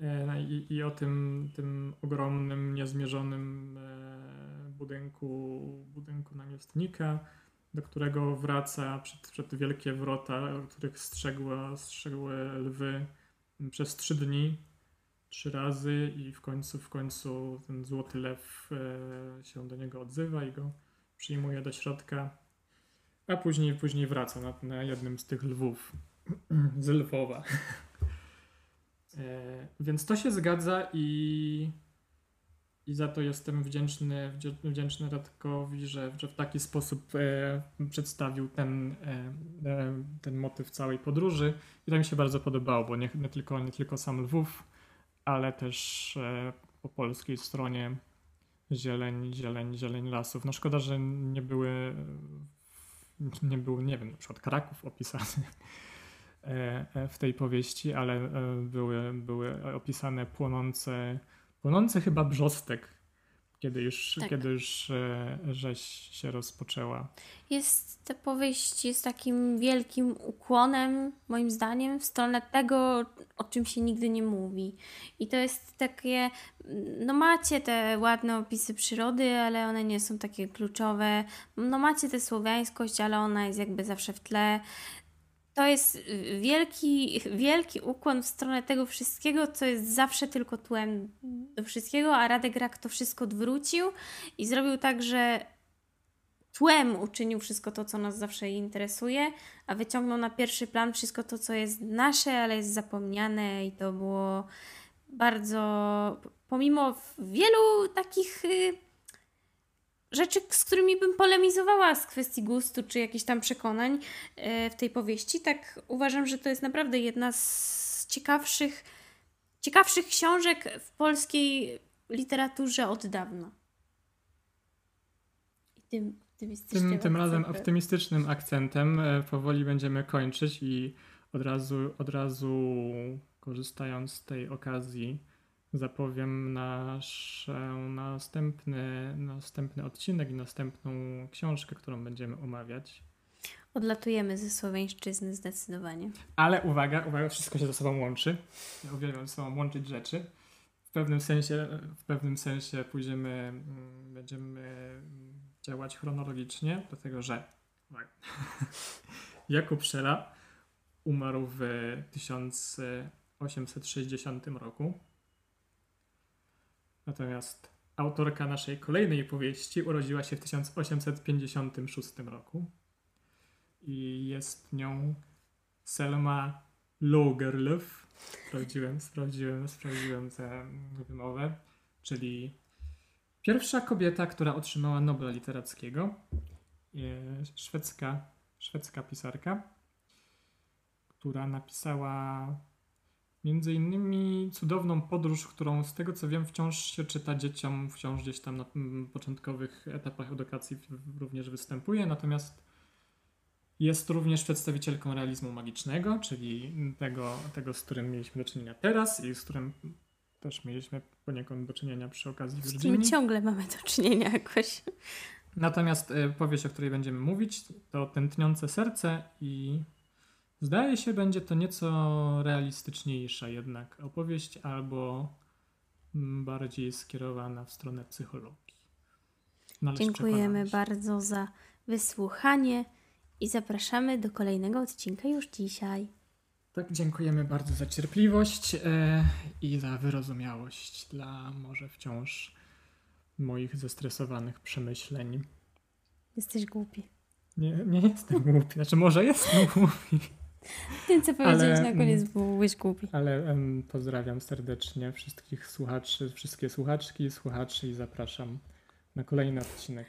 E, no i, I o tym, tym ogromnym, niezmierzonym e, budynku, budynku namiestnika, do którego wraca przed, przed wielkie wrota, których strzegła, strzegły lwy przez trzy dni, trzy razy i w końcu, w końcu ten złoty lew e, się do niego odzywa i go przyjmuje do środka, a później, później wraca na, na jednym z tych lwów z Lwowa. E, Więc to się zgadza i, i za to jestem wdzięczny, wdzięczny Radkowi, że, że w taki sposób e, przedstawił ten, e, e, ten motyw całej podróży. I to mi się bardzo podobało, bo nie, nie, tylko, nie tylko sam Lwów, ale też e, po polskiej stronie zieleń, zieleń, zieleń lasów. No szkoda, że nie były, nie był, nie wiem, na przykład Kraków opisany e, e, w tej powieści, ale były, były opisane płonące, płonące chyba brzostek, kiedy już, Tak. kiedy już e, rzeź się rozpoczęła. Jest ta powieść jest takim wielkim ukłonem, moim zdaniem, w stronę tego, o czym się nigdy nie mówi. I to jest takie, no macie te ładne opisy przyrody, ale one nie są takie kluczowe. No macie tę słowiańskość, ale ona jest jakby zawsze w tle. To jest wielki, wielki ukłon w stronę tego wszystkiego, co jest zawsze tylko tłem do wszystkiego, a Radek Rak to wszystko odwrócił i zrobił tak, że tłem uczynił wszystko to, co nas zawsze interesuje, a wyciągnął na pierwszy plan wszystko to, co jest nasze, ale jest zapomniane i to było bardzo, pomimo wielu takich y, rzeczy, z którymi bym polemizowała z kwestii gustu czy jakichś tam przekonań y, w tej powieści, tak uważam, że to jest naprawdę jedna z ciekawszych, ciekawszych książek w polskiej literaturze od dawna. I tym Tym, tym razem optymistycznym akcentem e, powoli będziemy kończyć i od razu, od razu korzystając z tej okazji zapowiem nasz następny, następny odcinek i następną książkę, którą będziemy omawiać. Odlatujemy ze słowiańszczyzny zdecydowanie. Ale uwaga, uwaga, wszystko się ze sobą łączy. Ja uwielbiam ze sobą łączyć rzeczy. W pewnym sensie, w pewnym sensie pójdziemy, mm, będziemy działać chronologicznie, dlatego że uwaga, Jakub Szela umarł w 1860 roku. Natomiast autorka naszej kolejnej powieści urodziła się w 1856 roku i jest nią Selma Lagerlöf. Sprawdziłem, sprawdziłem, sprawdziłem tę wymowę. Czyli pierwsza kobieta, która otrzymała Nobla Literackiego. E, Szwedzka, szwedzka pisarka, która napisała między innymi cudowną podróż, którą z tego co wiem wciąż się czyta dzieciom, wciąż gdzieś tam na początkowych etapach edukacji również występuje, natomiast jest również przedstawicielką realizmu magicznego, czyli tego, tego, z którym mieliśmy do czynienia teraz i z którym też mieliśmy poniekąd do czynienia przy okazji Z Virginii. ciągle mamy do czynienia jakoś. Natomiast e, powieść, o której będziemy mówić, to Tętniące Serce i zdaje się, będzie to nieco realistyczniejsza jednak opowieść albo bardziej skierowana w stronę psychologii. No, Dziękujemy bardzo za wysłuchanie i zapraszamy do kolejnego odcinka już dzisiaj. Tak, dziękujemy bardzo za cierpliwość e, i za wyrozumiałość dla może wciąż moich zestresowanych przemyśleń. Jesteś głupi. Nie, nie jestem głupi, znaczy może jestem głupi. Tym, co powiedziałeś na koniec, mm, byłeś głupi. Ale em, pozdrawiam serdecznie wszystkich słuchaczy, wszystkie słuchaczki, słuchaczy i zapraszam na kolejny odcinek.